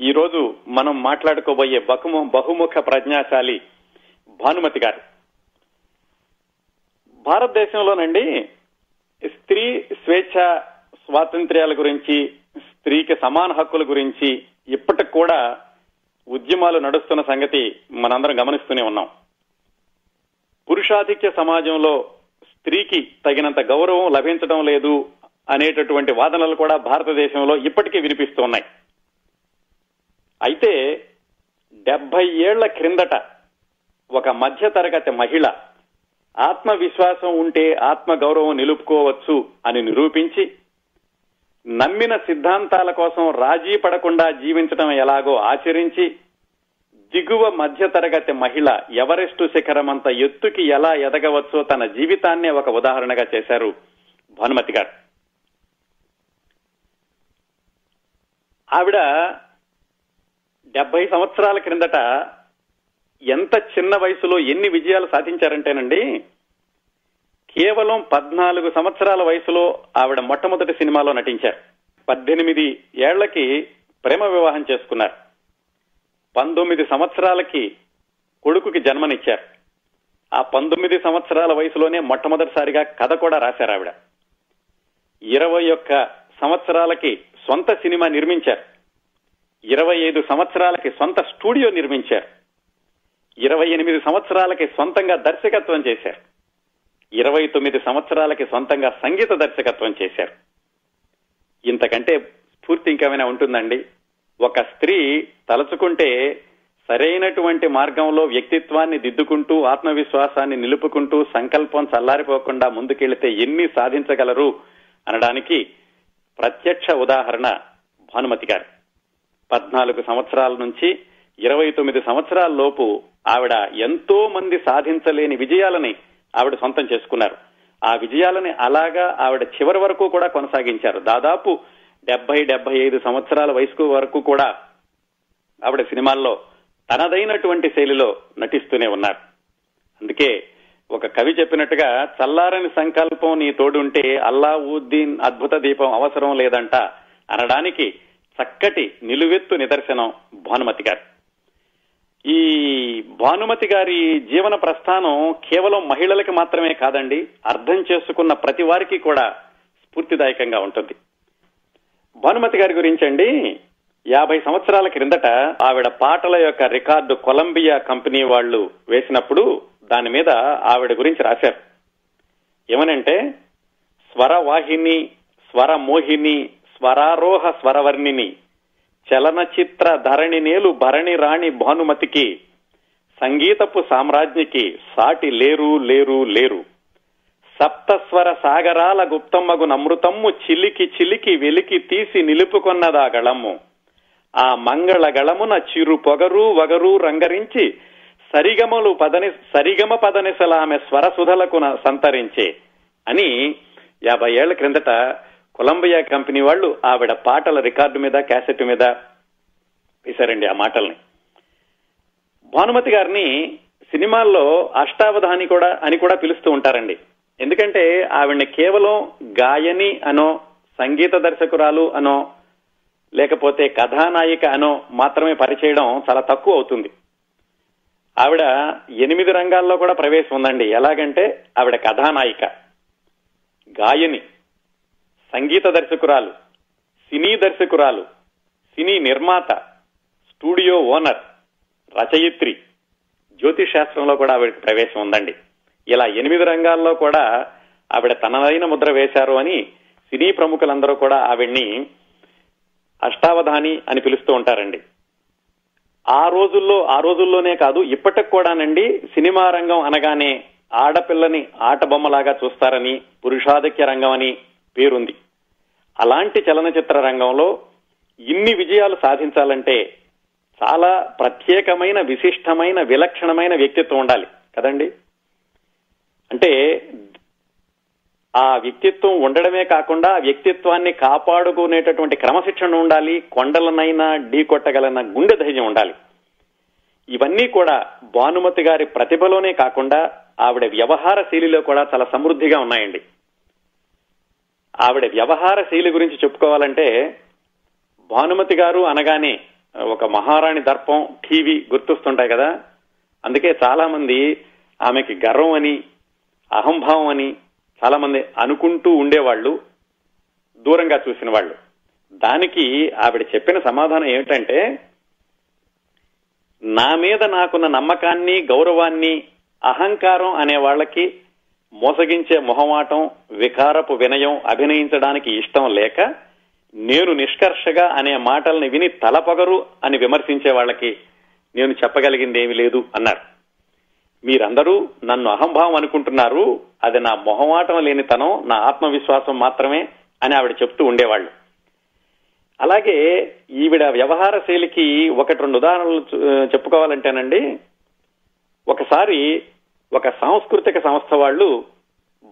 ఈ రోజు మనం మాట్లాడుకోబోయే బహుము బహుముఖ ప్రజ్ఞాశాలి భానుమతి గారు. భారతదేశంలోనండి స్త్రీ స్వేచ్ఛ స్వాతంత్ర్యాల గురించి స్త్రీకి సమాన హక్కుల గురించి ఇప్పటికి కూడా ఉద్యమాలు నడుస్తున్న సంగతి మనందరం గమనిస్తూనే ఉన్నాం. పురుషాధిక్య సమాజంలో స్త్రీకి తగినంత గౌరవం లభించడం లేదు అనేటటువంటి వాదనలు కూడా భారతదేశంలో ఇప్పటికీ వినిపిస్తున్నాయి అయితే డెబ్బై ఏళ్ళ క్రిందట ఒక మధ్యతరగతి మహిళ ఆత్మవిశ్వాసం ఉంటే ఆత్మగౌరవం నిలుపుకోవచ్చు అని నిరూపించి నమ్మిన సిద్ధాంతాల కోసం రాజీ పడకుండా జీవించడం ఎలాగో ఆచరించి దిగువ మధ్యతరగతి మహిళ ఎవరెస్టు శిఖరమంత ఎత్తుకి ఎలా ఎదగవచ్చో తన జీవితాన్నే ఒక ఉదాహరణగా చేశారు భానుమతి గారు. ఆవిడ డెబ్బై సంవత్సరాల క్రిందట ఎంత చిన్న వయసులో ఎన్ని విజయాలు సాధించారంటేనండి కేవలం పద్నాలుగు సంవత్సరాల వయసులో ఆవిడ మొట్టమొదటి సినిమాలో నటించారు. పద్దెనిమిది ఏళ్ళకి ప్రేమ వివాహం చేసుకున్నారు. పంతొమ్మిది సంవత్సరాలకి కొడుకుకి జన్మనిచ్చారు. ఆ పంతొమ్మిది సంవత్సరాల వయసులోనే మొట్టమొదటిసారిగా కథ కూడా రాశారు ఆవిడ ఇరవై ఒక్క సంవత్సరాలకి సొంత సినిమా నిర్మించారు. ఇరవై ఐదు సంవత్సరాలకి సొంత స్టూడియో నిర్మించారు. ఇరవై ఎనిమిది సంవత్సరాలకి సొంతంగా దర్శకత్వం చేశారు. ఇరవై తొమ్మిది సంవత్సరాలకి సొంతంగా సంగీత దర్శకత్వం చేశారు. ఇంతకంటే స్ఫూర్తి ఇంకేమైనా ఉంటుందండి? ఒక స్త్రీ తలుచుకుంటే సరైనటువంటి మార్గంలో వ్యక్తిత్వాన్ని దిద్దుకుంటూ ఆత్మవిశ్వాసాన్ని నిలుపుకుంటూ సంకల్పం చల్లారిపోకుండా ముందుకెళ్తే ఎన్ని సాధించగలరు? అనడానికి ప్రత్యక్ష ఉదాహరణ భానుమతి గారు. పద్నాలుగు సంవత్సరాల నుంచి ఇరవై తొమ్మిది సంవత్సరాల లోపు ఆవిడ ఎంతో మంది సాధించలేని విజయాలని ఆవిడ సొంతం చేసుకున్నారు. ఆ విజయాలని అలాగా ఆవిడ చివరి వరకు కూడా కొనసాగించారు. దాదాపు డెబ్బై డెబ్బై ఐదు సంవత్సరాల వయసు వరకు కూడా ఆవిడ సినిమాల్లో తనదైనటువంటి శైలిలో నటిస్తూనే ఉన్నారు. అందుకే ఒక కవి చెప్పినట్టుగా చల్లారని సంకల్పం నీ తోడుంటే అల్లావుద్దీన్ అద్భుత దీపం అవసరం లేదంట అనడానికి చక్కటి నిలువెత్తు నిదర్శనం భానుమతి గారు. ఈ భానుమతి గారి జీవన ప్రస్థానం కేవలం మహిళలకి మాత్రమే కాదండి అర్థం చేసుకున్న ప్రతి వారికి కూడా స్ఫూర్తిదాయకంగా ఉంటుంది. భానుమతి గారి గురించి అండి యాభై సంవత్సరాల క్రిందట ఆవిడ పాటల యొక్క రికార్డు కొలంబియా కంపెనీ వాళ్ళు వేసినప్పుడు దాని మీద ఆవిడ గురించి రాశారు. ఏమనంటే స్వరవాహిని స్వరమోహిని స్వరారోహ స్వరవర్ణిని చలనచిత్ర ధరణినేలు భరణి రాణి భానుమతికి సంగీతపు సామ్రాజ్ఞికి సాటి లేరు లేరు లేరు. సప్తస్వర సాగరాల గుప్తమ్మగు నమృతమ్ము చిలికి చిలికి వెలికి తీసి నిలుపుకొన్నదా గళము. ఆ మంగళ గళమున చిరు పొగరు వగరు రంగరించి సరిగమలు పదని సరిగమ పదనిసలామె స్వరసుధలకు సంతరించే అని యాభై ఏళ్ళ క్రిందట కొలంబియా కంపెనీ వాళ్ళు ఆవిడ పాటల రికార్డు మీద క్యాసెట్ మీద వేశారండి ఆ మాటల్ని. భానుమతి గారిని సినిమాల్లో అష్టావధాని కూడా అని కూడా పిలుస్తూ ఉంటారండి. ఎందుకంటే ఆవిడ్ని కేవలం గాయని అనో సంగీత దర్శకురాలు అనో లేకపోతే కథానాయిక అనో మాత్రమే పరిచేయడం చాలా తక్కువ అవుతుంది. ఆవిడ ఎనిమిది రంగాల్లో కూడా ప్రవేశం ఉందండి. ఎలాగంటే ఆవిడ కథానాయిక గాయని. సంగీత దర్శకురాలు సినీ దర్శకురాలు సినీ నిర్మాత స్టూడియో ఓనర్ రచయిత్రి జ్యోతిష్ శాస్త్రంలో కూడా ఆవిడకి ప్రవేశం ఉందండి. ఇలా ఎనిమిది రంగాల్లో కూడా ఆవిడ తనదైన ముద్ర వేశారు అని సినీ ప్రముఖులందరూ కూడా ఆవిడ్ని అష్టావధాని అని పిలుస్తూ ఉంటారండి. ఆ రోజుల్లో ఆ రోజుల్లోనే కాదు ఇప్పటికి కూడానండి సినిమా రంగం అనగానే ఆడపిల్లని ఆట బొమ్మలాగా చూస్తారని పురుషాధిక్య రంగం అని పేరుంది. అలాంటి చలనచిత్ర రంగంలో ఇన్ని విజయాలు సాధించాలంటే చాలా ప్రత్యేకమైన విశిష్టమైన విలక్షణమైన వ్యక్తిత్వం ఉండాలి. కదండి? అంటే ఆ వ్యక్తిత్వం ఉండడమే కాకుండా వ్యక్తిత్వాన్ని కాపాడుకునేటటువంటి క్రమశిక్షణ ఉండాలి కొండలనైనా ఢీ కొట్టగలన గుండె ధైర్యం ఉండాలి. ఇవన్నీ కూడా భానుమతి గారి ప్రతిభలోనే కాకుండా ఆవిడ వ్యవహార శైలిలో కూడా చాలా సమృద్ధిగా ఉన్నాయండి. ఆవిడ వ్యవహార శైలి గురించి చెప్పుకోవాలంటే భానుమతి గారు అనగానే ఒక మహారాణి దర్పం టీవీ గుర్తొస్తుంటాయి కదా. అందుకే చాలా మంది ఆమెకి గర్వం అని అహంభావం అని చాలా మంది అనుకుంటూ ఉండేవాళ్ళు దూరంగా చూసిన వాళ్ళు. దానికి ఆవిడ చెప్పిన సమాధానం ఏమిటంటే నా మీద నాకున్న నమ్మకాన్ని గౌరవాన్ని అహంకారం అనే వాళ్ళకి మోసగించే మొహమాటం వికారపు వినయం అభినయించడానికి ఇష్టం లేక నేను నిష్కర్షగా అనే మాటల్ని విని తలపగరు అని విమర్శించే వాళ్ళకి నేను చెప్పగలిగింది ఏమి లేదు అన్నారు. మీరందరూ నన్ను అహంభావం అనుకుంటున్నారు అది నా మొహమాటం లేనితనం నా ఆత్మవిశ్వాసం మాత్రమే అని ఆవిడ చెప్తూ ఉండేవాళ్ళు. అలాగే ఈవిడ వ్యవహార శైలికి ఒకటి రెండు ఉదాహరణలు చెప్పుకోవాలంటేనండి ఒకసారి ఒక సాంస్కృతిక సంస్థ వాళ్ళు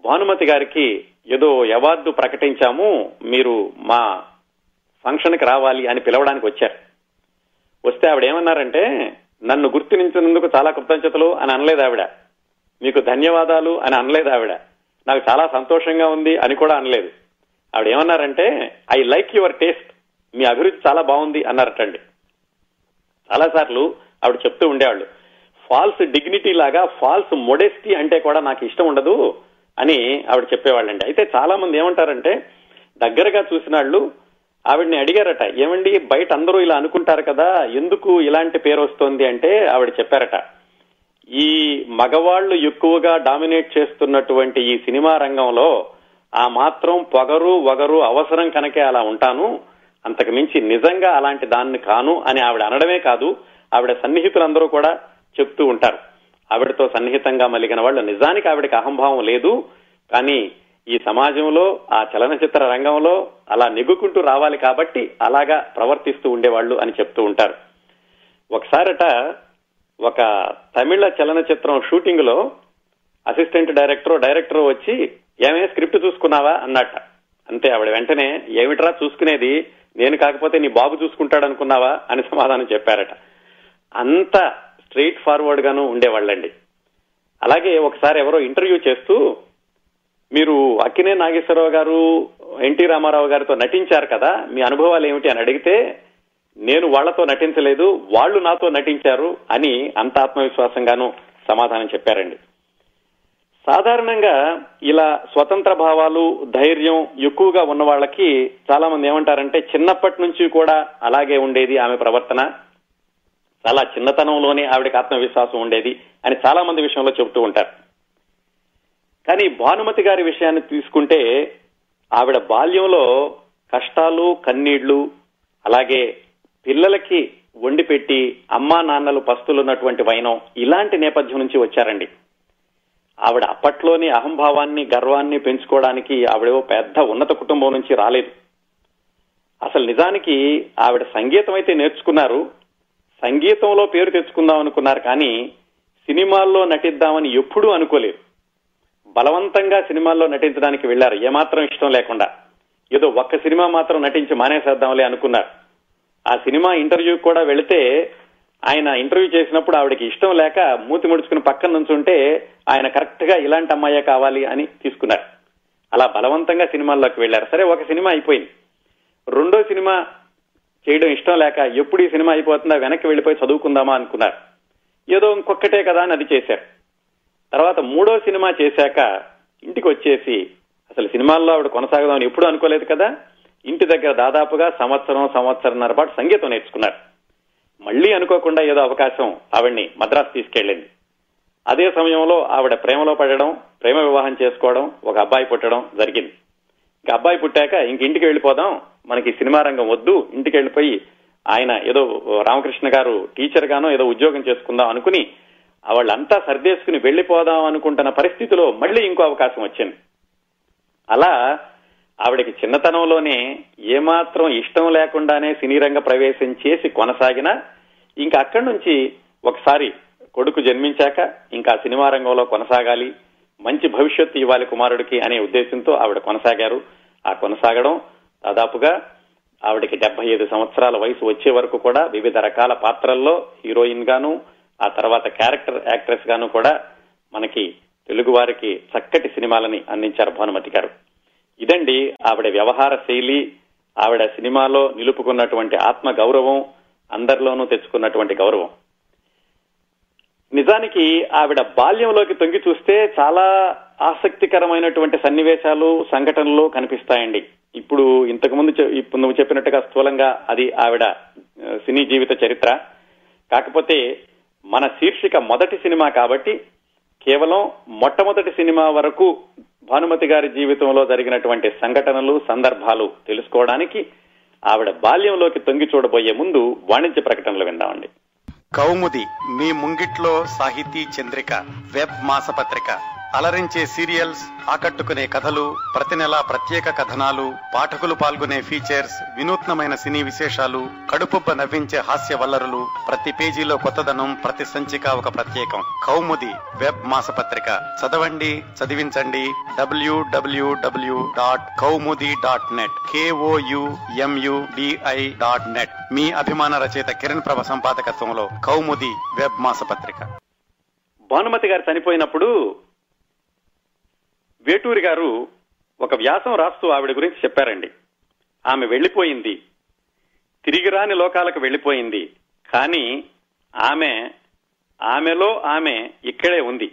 భానుమతి గారికి ఏదో అవార్డు ప్రకటించాము మీరు మా ఫంక్షన్కి రావాలి అని పిలవడానికి వచ్చారు. వస్తే ఆవిడ ఏమన్నారంటే నన్ను గుర్తించినందుకు చాలా కృతజ్ఞతలు అని అనలేదు ఆవిడ. మీకు ధన్యవాదాలు అని అనలేదు ఆవిడ. నాకు చాలా సంతోషంగా ఉంది అని కూడా అనలేదు. ఆవిడ ఏమన్నారంటే ఐ లైక్ యువర్ టేస్ట్. మీ అభిరుచి చాలా బాగుంది అన్నారటండి. చాలా సార్లు ఆవిడ చెప్తూ ఉండేవాళ్ళు. ఫాల్స్ డిగ్నిటీ లాగా ఫాల్స్ మొడెస్టీ అంటే కూడా నాకు ఇష్టం ఉండదు అని ఆవిడ చెప్పేవాళ్ళండి. అయితే చాలా మంది ఏమంటారంటే దగ్గరగా చూసిన వాళ్ళు ఆవిడని అడిగారట ఏమండి బయట అందరూ ఇలా అనుకుంటారు కదా ఎందుకు ఇలాంటి పేరు వస్తోంది? అంటే ఆవిడ చెప్పారట ఈ మగవాళ్ళు ఎక్కువగా డామినేట్ చేస్తున్నటువంటి ఈ సినిమా రంగంలో ఆ మాత్రం పొగరు వగరు అవసరం కనుకే అలా ఉంటాను అంతకు మించి నిజంగా అలాంటి దాన్ని కాను అని ఆవిడ అనడమే కాదు ఆవిడ సన్నిహితులందరూ కూడా చెప్తూ ఉంటారు. ఆవిడతో సన్నిహితంగా మలిగిన వాళ్ళు నిజానికి ఆవిడకి అహంభావం లేదు. కానీ ఈ సమాజంలో ఆ చలనచిత్ర రంగంలో అలా నెగ్గుకుంటూ రావాలి కాబట్టి అలాగా ప్రవర్తిస్తూ ఉండేవాళ్ళు అని చెప్తూ ఉంటారు. ఒకసారట ఒక తమిళ చలనచిత్రం షూటింగ్లో అసిస్టెంట్ డైరెక్టర్ డైరెక్టర్ వచ్చి ఏమే స్క్రిప్ట్ చూసుకున్నావా? అన్నట్ట. అంతే ఆవిడ వెంటనే ఏమిట్రా చూసుకునేది? నేను కాకపోతే నీ బాబు చూసుకుంటాడు అనుకున్నావా అని సమాధానం చెప్పారట. అంత స్ట్రెయిట్ ఫార్వర్డ్ గాను ఉండేవాళ్ళండి. అలాగే ఒకసారి ఎవరో ఇంటర్వ్యూ చేస్తూ మీరు అక్కినే నాగేశ్వరరావు గారు ఎన్టీ రామారావు గారితో నటించారు కదా మీ అనుభవాలు ఏమిటి అని అడిగితే నేను వాళ్ళతో నటించలేదు వాళ్ళు నాతో నటించారు అని అంత ఆత్మవిశ్వాసంగాను సమాధానం చెప్పారండి. సాధారణంగా ఇలా స్వతంత్ర భావాలు ధైర్యం ఎక్కువగా ఉన్న వాళ్ళకి చాలా మంది ఏమంటారంటే చిన్నప్పటి నుంచి కూడా అలాగే ఉండేది ఆమె ప్రవర్తన. చాలా చిన్నతనంలోనే ఆవిడకి ఆత్మవిశ్వాసం ఉండేది అని చాలా మంది విషయంలో చెబుతూ ఉంటారు. కానీ భానుమతి గారి విషయాన్ని తీసుకుంటే ఆవిడ బాల్యంలో కష్టాలు కన్నీళ్ళు అలాగే పిల్లలకి వండి పెట్టి అమ్మా నాన్నలు పస్తులున్నటువంటి వైనం ఇలాంటి నేపథ్యం నుంచి వచ్చారండి. ఆవిడ అప్పట్లోని అహంభావాన్ని గర్వాన్ని పెంచుకోవడానికి ఆవిడేవో పెద్ద ఉన్నత కుటుంబం నుంచి రాలేదు. అసలు నిజానికి ఆవిడ సంగీతం అయితే నేర్చుకున్నారు. సంగీతంలో పేరు తెచ్చుకుందాం అనుకున్నారు కానీ సినిమాల్లో నటిద్దామని ఎప్పుడూ అనుకోలేదు. బలవంతంగా సినిమాల్లో నటించడానికి వెళ్ళారు ఏమాత్రం ఇష్టం లేకుండా. ఏదో ఒక్క సినిమా మాత్రం నటించి మానేసేద్దాంలే అనుకున్నారు. ఆ సినిమా ఇంటర్వ్యూ కూడా వెళితే ఆయన ఇంటర్వ్యూ చేసినప్పుడు ఆవిడకి ఇష్టం లేక మూతి ముడుచుకుని పక్కన నుంచుంటే ఆయన కరెక్ట్గా ఇలాంటి అమ్మాయే కావాలి అని తీసుకున్నారు. అలా బలవంతంగా సినిమాల్లోకి వెళ్ళారు సరే ఒక సినిమా అయిపోయింది. రెండో సినిమా చేయడం ఇష్టం లేక ఎప్పుడు ఈ సినిమా అయిపోతుందా వెనక్కి వెళ్ళిపోయి చదువుకుందామా అనుకున్నారు. ఏదో ఇంకొక్కటే కదా అని అది చేశారు. తర్వాత మూడో సినిమా చేశాక ఇంటికి వచ్చేసి అసలు సినిమాల్లో ఆవిడ కొనసాగదామని ఎప్పుడు అనుకోలేదు కదా. ఇంటి దగ్గర దాదాపుగా సంవత్సరం సంవత్సరంన్నర పాటు సంగీతం నేర్చుకున్నారు. మళ్ళీ అనుకోకుండా ఏదో అవకాశం ఆవిడ్ని మద్రాసు తీసుకెళ్ళింది. అదే సమయంలో ఆవిడ ప్రేమలో పడడం ప్రేమ వివాహం చేసుకోవడం ఒక అబ్బాయి పుట్టడం జరిగింది. ఇంకా అబ్బాయి పుట్టాక ఇంక ఇంటికి వెళ్ళిపోదాం. మనకి సినిమా రంగం వద్దు. ఇంటికి వెళ్ళిపోయి ఆయన ఏదో రామకృష్ణ గారు టీచర్ గానో ఏదో ఉద్యోగం చేసుకుందాం అనుకుని వాళ్ళంతా సర్దేసుకుని వెళ్ళిపోదాం అనుకుంటున్న పరిస్థితిలో మళ్ళీ ఇంకో అవకాశం వచ్చింది. అలా ఆవిడకి చిన్నతనంలోనే ఏమాత్రం ఇష్టం లేకుండానే సినీ రంగ ప్రవేశం చేసి కొనసాగిన ఇంకా అక్కడి నుంచి ఒకసారి కొడుకు జన్మించాక ఇంకా సినిమా రంగంలో కొనసాగాలి. మంచి భవిష్యత్తు ఇవ్వాలి కుమారుడికి అనే ఉద్దేశంతో ఆవిడ కొనసాగారు. ఆ కొనసాగడం దాదాపుగా ఆవిడకి డెబ్బై ఐదు సంవత్సరాల వయసు వచ్చే వరకు కూడా వివిధ రకాల పాత్రల్లో హీరోయిన్ గాను ఆ తర్వాత క్యారెక్టర్ యాక్ట్రెస్ గాను కూడా మనకి తెలుగు వారికి చక్కటి సినిమాలని అందించారు భానుమతి గారు. ఇదండి ఆవిడ వ్యవహార శైలి ఆవిడ సినిమాలో నిలుపుకున్నటువంటి ఆత్మ గౌరవం అందరిలోనూ తెచ్చుకున్నటువంటి గౌరవం. నిజానికి ఆవిడ బాల్యంలోకి తొంగి చూస్తే చాలా ఆసక్తికరమైనటువంటి సన్నివేశాలు సంఘటనలు కనిపిస్తాయండి. ఇప్పుడు ఇంతకు ముందు ఇప్పుడు నువ్వు చెప్పినట్టుగా స్థూలంగా అది ఆవిడ సినీ జీవిత చరిత్ర. కాకపోతే మన శీర్షిక మొదటి సినిమా కాబట్టి కేవలం మొట్టమొదటి సినిమా వరకు భానుమతి గారి జీవితంలో జరిగినటువంటి సంఘటనలు సందర్భాలు తెలుసుకోవడానికి ఆవిడ బాల్యంలోకి తొంగి చూడబోయే ముందు వాణిజ్య ప్రకటనలు విందామండి. కౌముది మీ ముంగిట్లో సాహితీ చంద్రిక వెబ్ మాసపత్రిక. అలరించే సీరియల్స్ ఆకట్టుకునే కథలు ప్రతి నెలా ప్రత్యేక కథనాలు పాఠకులు పాల్గొనే ఫీచర్స్ వినూత్నమైన సినీ విశేషాలు కడుపుబ్బ నవ్వించే హాస్య వల్లరులు ప్రతి పేజీలో కొత్తదనం ప్రతి సంచిక ఒక ప్రత్యేకం. కౌముది వెబ్ మాసపత్రిక. చదవండి చదివించండి. డబ్ల్యూడబ్ల్యూడబ్ల్యూ డాట్ కౌముది dot net KOUMUDI dot net మీ అభిమాన రచయిత కిరణ్ ప్రభ సంపాదకత్వంలో కౌముది వెబ్ మాసపత్రిక. భానుమతి గారు చనిపోయినప్పుడు వేటూరి గారు ఒక వ్యాసం రాస్తూ ఆవిడ గురించి చెప్పారండి. ఆమె వెళ్ళిపోయింది తిరిగి రాని లోకాలకు వెళ్ళిపోయింది కానీ ఆమె ఆమెలో ఆమె ఇక్కడే ఉంది.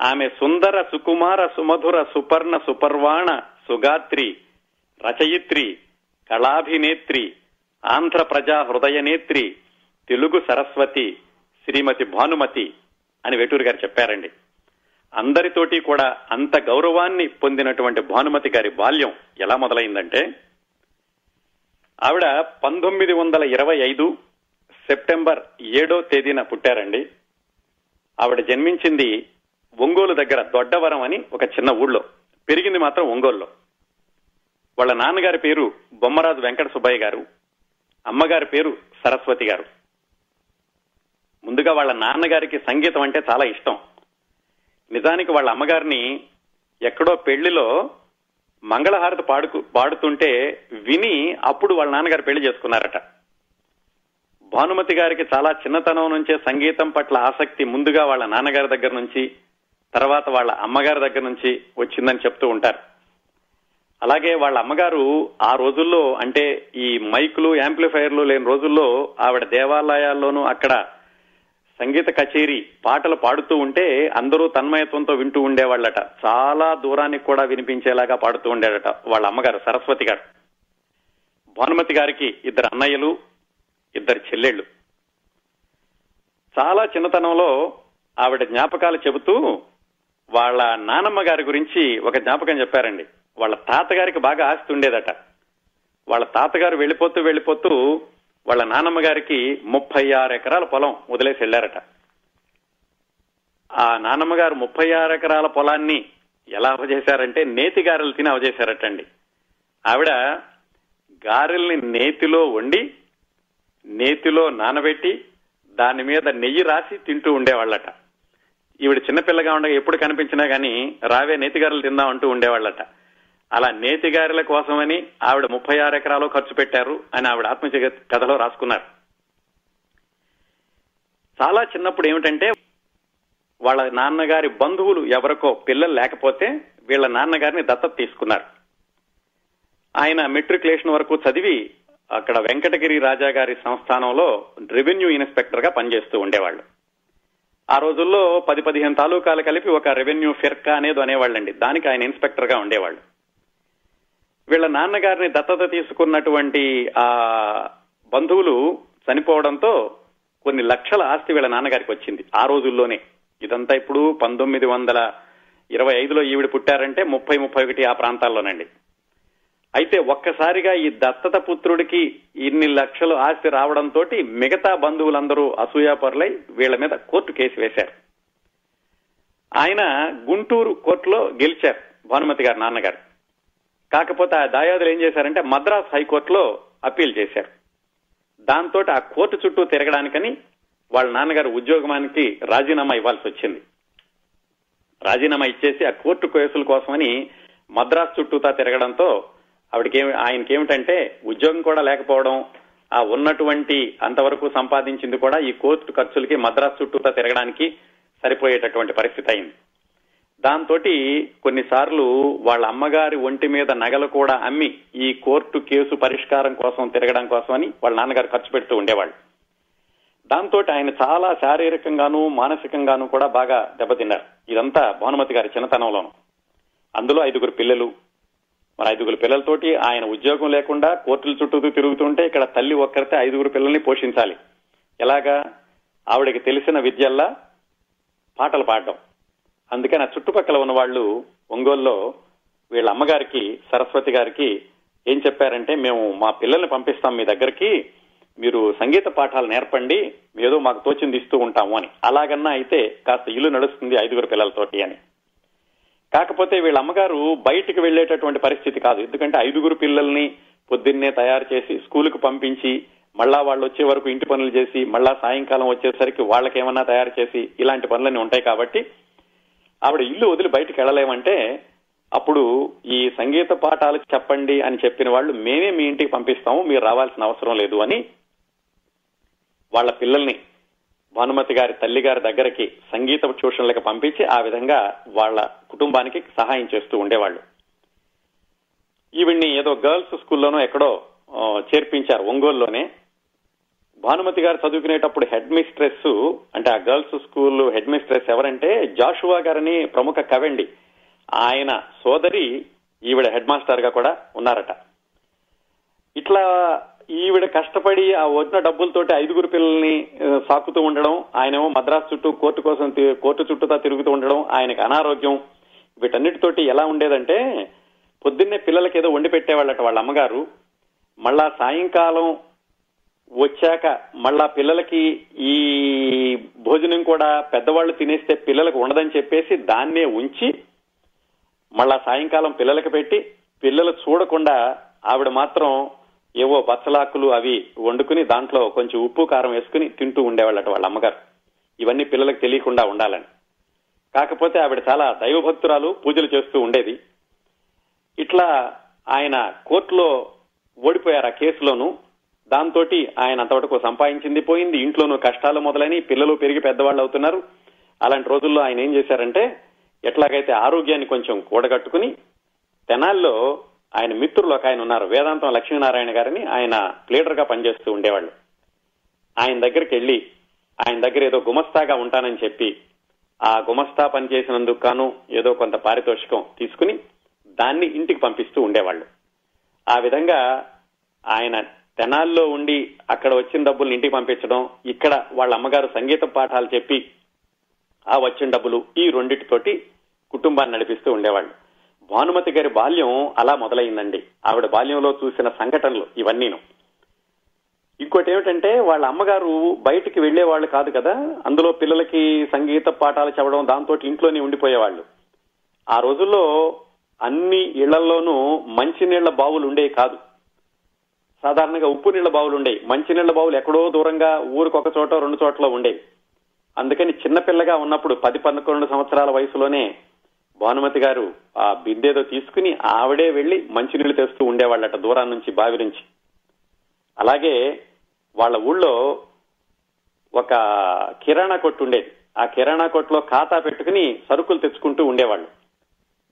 ఆమె సుందర సుకుమార సుమధుర సుపర్ణ సుపర్వాణ సుగాత్రి రచయిత్రి కళాభినేత్రి ఆంధ్ర ప్రజా హృదయనేత్రి తెలుగు సరస్వతి శ్రీమతి భానుమతి అని వేటూరి గారు చెప్పారండి. అందరితోటి కూడా అంత గౌరవాన్ని పొందినటువంటి భానుమతి గారి బాల్యం ఎలా మొదలైందంటే ఆవిడ పంతొమ్మిది వందల ఇరవై ఐదు సెప్టెంబర్ ఏడో తేదీన పుట్టారండి. ఆవిడ జన్మించింది ఒంగోలు దగ్గర దొడ్డవరం అని ఒక చిన్న ఊళ్ళో. పెరిగింది మాత్రం ఒంగోలులో. వాళ్ళ నాన్నగారి పేరు బొమ్మరాజు వెంకట సుబ్బయ్య గారు అమ్మగారి పేరు సరస్వతి గారు. ముందుగా వాళ్ళ నాన్నగారికి సంగీతం అంటే చాలా ఇష్టం. నిజానికి వాళ్ళ అమ్మగారిని ఎక్కడో పెళ్ళిలో మంగళహారతి పాడుకు పాడుతుంటే విని అప్పుడు వాళ్ళ నాన్నగారు పెళ్ళి చేసుకున్నారట. భానుమతి గారికి చాలా చిన్నతనం నుంచే సంగీతం పట్ల ఆసక్తి ముందుగా వాళ్ళ నాన్నగారి దగ్గర నుంచి తర్వాత వాళ్ళ అమ్మగారి దగ్గర నుంచి వచ్చిందని చెప్తూ ఉంటారు. అలాగే వాళ్ళ అమ్మగారు ఆ రోజుల్లో అంటే ఈ మైకులు యాంప్లిఫైర్లు లేని రోజుల్లో ఆవిడ దేవాలయాల్లోనూ అక్కడ సంగీత కచేరీ పాటలు పాడుతూ ఉంటే అందరూ తన్మయత్వంతో వింటూ ఉండేవాళ్ళట. చాలా దూరానికి కూడా వినిపించేలాగా పాడుతూ ఉండేదట వాళ్ళ అమ్మగారు సరస్వతి గారు. భానుమతి గారికి ఇద్దరు అన్నయ్యలు ఇద్దరు చెల్లెళ్ళు. చాలా చిన్నతనంలో ఆవిడ జ్ఞాపకాలు చెబుతూ వాళ్ళ నానమ్మ గారి గురించి ఒక జ్ఞాపకం చెప్పారండి. వాళ్ళ తాతగారికి బాగా ఆస్తి ఉండేదట. వాళ్ళ తాతగారు వెళ్ళిపోతూ వెళ్ళిపోతూ వాళ్ళ నానమ్మ గారికి ముప్పై ఆరు ఎకరాల పొలం వదిలేసి వెళ్ళారట ఆ నానమ్మ గారు ముప్పై ఆరు ఎకరాల పొలాన్ని ఎలా అవజేశారంటే నేతి గారెలు తిని అవజేశారటండి. ఆవిడ గారెల్ని నేతిలో వండి నేతిలో నానబెట్టి దాని మీద నెయ్యి రాసి తింటూ ఉండేవాళ్ళట. ఈవిడ చిన్నపిల్లగా ఉండగా ఎప్పుడు కనిపించినా గానీ రావే నేతిగారులు తిందాం అంటూ ఉండేవాళ్ళట. అలా నేతిగారుల కోసమని ఆవిడ ముప్పై ఆరు ఎకరాలు ఖర్చు పెట్టారు అని ఆవిడ ఆత్మహత్య కథలో రాసుకున్నారు. చాలా చిన్నప్పుడు ఏమిటంటే వాళ్ళ నాన్నగారి బంధువులు ఎవరికో పిల్లలు లేకపోతే వీళ్ళ నాన్నగారిని దత్తత తీసుకున్నారు. ఆయన మెట్రికులేషన్ వరకు చదివి అక్కడ వెంకటగిరి రాజా గారి సంస్థానంలో రెవెన్యూ ఇన్స్పెక్టర్గా పనిచేస్తూ ఉండేవాళ్ళు. ఆ రోజుల్లో పది పదిహేను తాలూకాలు కలిపి ఒక రెవెన్యూ ఫిర్కా అనేది అనేవాళ్ళండి దానికి ఆయన ఇన్స్పెక్టర్గా ఉండేవాళ్ళు. వీళ్ళ నాన్నగారిని దత్తత తీసుకున్నటువంటి ఆ బంధువులు చనిపోవడంతో కొన్ని లక్షల ఆస్తి వీళ్ళ నాన్నగారికి వచ్చింది ఆ రోజుల్లోనే. ఇదంతా ఇప్పుడు పంతొమ్మిది వందల ఇరవై ఐదులో ఈవిడ పుట్టారంటే ముప్పై ముప్పై ఒకటి ఆ ప్రాంతాల్లోనండి. అయితే ఒక్కసారిగా ఈ దత్తత పుత్రుడికి ఇన్ని లక్షలు ఆస్తి రావడంతో మిగతా బంధువులందరూ అసూయాపరులై వీళ్ళ మీద కోర్టు కేసు వేశారు. ఆయన గుంటూరు కోర్టులో గెలిచారు భానుమతి గారు నాన్నగారు. కాకపోతే ఆ దాయాదులు ఏం చేశారంటే మద్రాస్ హైకోర్టులో అప్పీల్ చేశారు. దాంతో ఆ కోర్టు చుట్టూ తిరగడానికని వాళ్ళ నాన్నగారు ఉద్యోగమానికి రాజీనామా ఇవ్వాల్సి వచ్చింది. రాజీనామా ఇచ్చేసి ఆ కోర్టు కేసుల కోసమని మద్రాస్ చుట్టూతా తిరగడంతో ఆవిడకి ఆయనకి ఏమిటంటే ఉద్యోగం కూడా లేకపోవడం ఆ ఉన్నటువంటి అంతవరకు సంపాదించింది కూడా ఈ కోర్టు ఖర్చులకి మద్రాస్ చుట్టూతా తిరగడానికి సరిపోయేటటువంటి పరిస్థితి అయింది. దాంతో కొన్నిసార్లు వాళ్ళ అమ్మగారి ఒంటి మీద నగలు కూడా అమ్మి ఈ కోర్టు కేసు పరిష్కారం కోసం తిరగడం కోసమని వాళ్ళ నాన్నగారు ఖర్చు పెడుతూ ఉండేవాళ్ళు. దాంతో ఆయన చాలా శారీరకంగాను మానసికంగాను కూడా బాగా దెబ్బతిన్నారు. ఇదంతా భానుమతి గారి చిన్నతనంలోను. అందులో ఐదుగురు పిల్లలు. మరి ఐదుగురు పిల్లలతోటి ఆయన ఉద్యోగం లేకుండా కోర్టుల చుట్టూ తిరుగుతుంటే ఇక్కడ తల్లి ఒక్కరితే ఐదుగురు పిల్లల్ని పోషించాలి. ఎలాగా? ఆవిడకి తెలిసిన విద్యల్లా పాటలు పాడడం. అందుకని ఆ చుట్టుపక్కల ఉన్న వాళ్ళు ఒంగోలులో వీళ్ళ అమ్మగారికి సరస్వతి గారికి ఏం చెప్పారంటే మేము మా పిల్లల్ని పంపిస్తాం మీ దగ్గరికి మీరు సంగీత పాఠాలు నేర్పండి ఏదో మాకు తోచింది ఇస్తూ ఉంటాము అని. అలాగన్నా అయితే కాస్త ఇల్లు నడుస్తుంది ఐదుగురు పిల్లలతోటి అని. కాకపోతే వీళ్ళ అమ్మగారు బయటికి వెళ్ళేటటువంటి పరిస్థితి కాదు. ఎందుకంటే ఐదుగురు పిల్లల్ని పొద్దున్నే తయారు చేసి స్కూలుకు పంపించి మళ్ళా వాళ్ళు వచ్చే వరకు ఇంటి పనులు చేసి మళ్ళా సాయంకాలం వచ్చేసరికి వాళ్ళకేమన్నా తయారు చేసి ఇలాంటి పనులన్నీ ఉంటాయి కాబట్టి ఆవిడ ఇల్లు వదిలి బయటికి వెళ్ళలేమంటే అప్పుడు ఈ సంగీత పాఠాలు చెప్పండి అని చెప్పిన వాళ్ళు మేమే మీ ఇంటికి పంపిస్తాము మీరు రావాల్సిన అవసరం లేదు అని వాళ్ళ పిల్లల్ని భానుమతి గారి తల్లి గారి దగ్గరికి సంగీత ట్యూషన్లకు పంపించి ఆ విధంగా వాళ్ళ కుటుంబానికి సహాయం చేస్తూ ఉండేవాళ్ళు. ఈవిడ్ని ఏదో గర్ల్స్ స్కూల్లోనో ఎక్కడో చేర్పించారు ఒంగోలులోనే. భానుమతి గారు చదువుకునేటప్పుడు హెడ్ మిస్ట్రెస్ అంటే ఆ గర్ల్స్ స్కూల్ హెడ్ మిస్ట్రెస్ ఎవరంటే జాషువా గారని ప్రముఖ కవండి. ఆయన సోదరి ఈవిడ హెడ్ మాస్టర్గా కూడా ఉన్నారట. ఇట్లా ఈవిడ కష్టపడి ఆ వచ్చిన డబ్బులతోటి ఐదుగురు పిల్లల్ని సాకుతూ ఉండడం ఆయనేమో మద్రాసు చుట్టూ కోర్టు కోసం కోర్టు చుట్టూతా తిరుగుతూ ఉండడం ఆయనకి అనారోగ్యం వీటన్నిటితోటి ఎలా ఉండేదంటే పొద్దున్నే పిల్లలకి ఏదో వండి పెట్టేవాళ్ళట వాళ్ళ అమ్మగారు. మళ్ళా సాయంకాలం వచ్చాక మళ్ళా పిల్లలకి ఈ భోజనం కూడా పెద్దవాళ్ళు తినేస్తే పిల్లలకు ఉండదని చెప్పేసి దాన్నే ఉంచి మళ్ళా సాయంకాలం పిల్లలకి పెట్టి పిల్లలు చూడకుండా ఆవిడ మాత్రం ఏవో బచ్చలాకులు అవి వండుకుని దాంట్లో కొంచెం ఉప్పు కారం వేసుకుని తింటూ ఉండేవాళ్ళట వాళ్ళ అమ్మగారు. ఇవన్నీ పిల్లలకు తెలియకుండా ఉండాలని. కాకపోతే ఆవిడ చాలా దైవభక్తురాలు పూజలు చేస్తూ ఉండేది. ఇట్లా ఆయన కోర్టులో ఓడిపోయారు ఆ కేసులోనూ. దాంతో ఆయన అంతవరకు సంపాదించింది పోయింది. ఇంట్లోనూ కష్టాలు మొదలని పిల్లలు పెరిగి పెద్దవాళ్ళు అవుతున్నారు. అలాంటి రోజుల్లో ఆయన ఏం చేశారంటే ఎట్లాగైతే ఆరోగ్యాన్ని కొంచెం కూడగట్టుకుని తెనాల్లో ఆయన మిత్రులు ఒక ఆయన ఉన్నారు వేదాంతం లక్ష్మీనారాయణ గారిని. ఆయన లీడర్గా పనిచేస్తూ ఉండేవాళ్ళు. ఆయన దగ్గరికి వెళ్ళి ఆయన దగ్గర ఏదో గుమస్తాగా ఉంటానని చెప్పి ఆ గుమస్తా పనిచేసినందుకు గాను ఏదో కొంత పారితోషికం తీసుకుని దాన్ని ఇంటికి పంపిస్తూ ఉండేవాళ్ళు. ఆ విధంగా ఆయన తెనాల్లో ఉండి అక్కడ వచ్చిన డబ్బులు ఇంటికి పంపించడం ఇక్కడ వాళ్ళ అమ్మగారు సంగీత పాఠాలు చెప్పి ఆ వచ్చిన డబ్బులు ఈ రెండిటితోటి కుటుంబాన్ని నడిపిస్తూ ఉండేవాళ్ళు. భానుమతి గారి బాల్యం అలా మొదలైందండి. ఆవిడ బాల్యంలో చూసిన సంఘటనలు ఇవన్నీను. ఇంకోటి ఏమిటంటే వాళ్ళ అమ్మగారు బయటికి వెళ్ళేవాళ్ళు కాదు కదా అందులో పిల్లలకి సంగీత పాఠాలు చెప్పడం దాంతో ఇంట్లోనే ఉండిపోయేవాళ్ళు. ఆ రోజుల్లో అన్ని ఇళ్ళలోనూ మంచినీళ్ళ బావులు ఉండేవి కాదు. సాధారణంగా ఉప్పు నీళ్ళ బావులు ఉండేవి మంచినీళ్ళ బావులు ఎక్కడో దూరంగా ఊరికి ఒక చోట రెండు చోట్ల ఉండేవి అందుకని చిన్నపిల్లగా ఉన్నప్పుడు పది పదకొండు సంవత్సరాల వయసులోనే భానుమతి గారు ఆ బిందెదో తీసుకుని ఆవిడే వెళ్ళి మంచినీళ్ళు తెస్తూ ఉండేవాళ్ళట దూరం నుంచి బావి నుంచి. అలాగే వాళ్ళ ఊళ్ళో ఒక కిరాణా కొట్టు ఉండేది ఆ కిరాణా కొట్టులో ఖాతా పెట్టుకుని సరుకులు తెచ్చుకుంటూ ఉండేవాళ్ళు.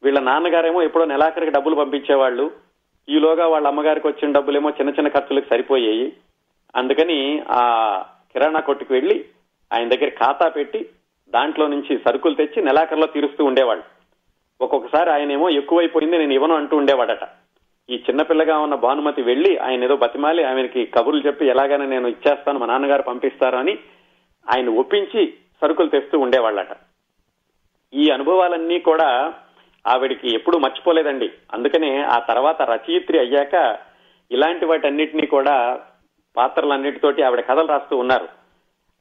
వీళ్ళ నాన్నగారేమో ఎప్పుడో నెలాఖరికి డబ్బులు పంపించేవాళ్ళు. ఈలోగా వాళ్ళ అమ్మగారికి వచ్చిన డబ్బులేమో చిన్న చిన్న ఖర్చులకు సరిపోయాయి. అందుకని ఆ కిరాణా కొట్టుకు వెళ్ళి ఆయన దగ్గర ఖాతా పెట్టి దాంట్లో నుంచి సరుకులు తెచ్చి నెలాఖరులో తీరుస్తూ ఉండేవాళ్ళు. ఒక్కొక్కసారి ఆయన ఏమో ఎక్కువైపోయింది నేను ఇవ్వను అంటూ ఉండేవాడట. ఈ చిన్నపిల్లగా ఉన్న భానుమతి వెళ్ళి ఆయన ఏదో బతిమాలి ఆయనకి కబుర్లు చెప్పి ఎలాగైనా నేను ఇచ్చేస్తాను మా నాన్నగారు పంపిస్తారు అని ఆయన ఒప్పించి సరుకులు తెస్తూ ఉండేవాళ్ళట. ఈ అనుభవాలన్నీ కూడా ఆవిడికి ఎప్పుడూ మర్చిపోలేదండి. అందుకనే ఆ తర్వాత రచయిత్రి అయ్యాక ఇలాంటి వాటన్నిటినీ కూడా పాత్రలన్నిటితోటి ఆవిడ కథలు రాస్తూ ఉన్నారు.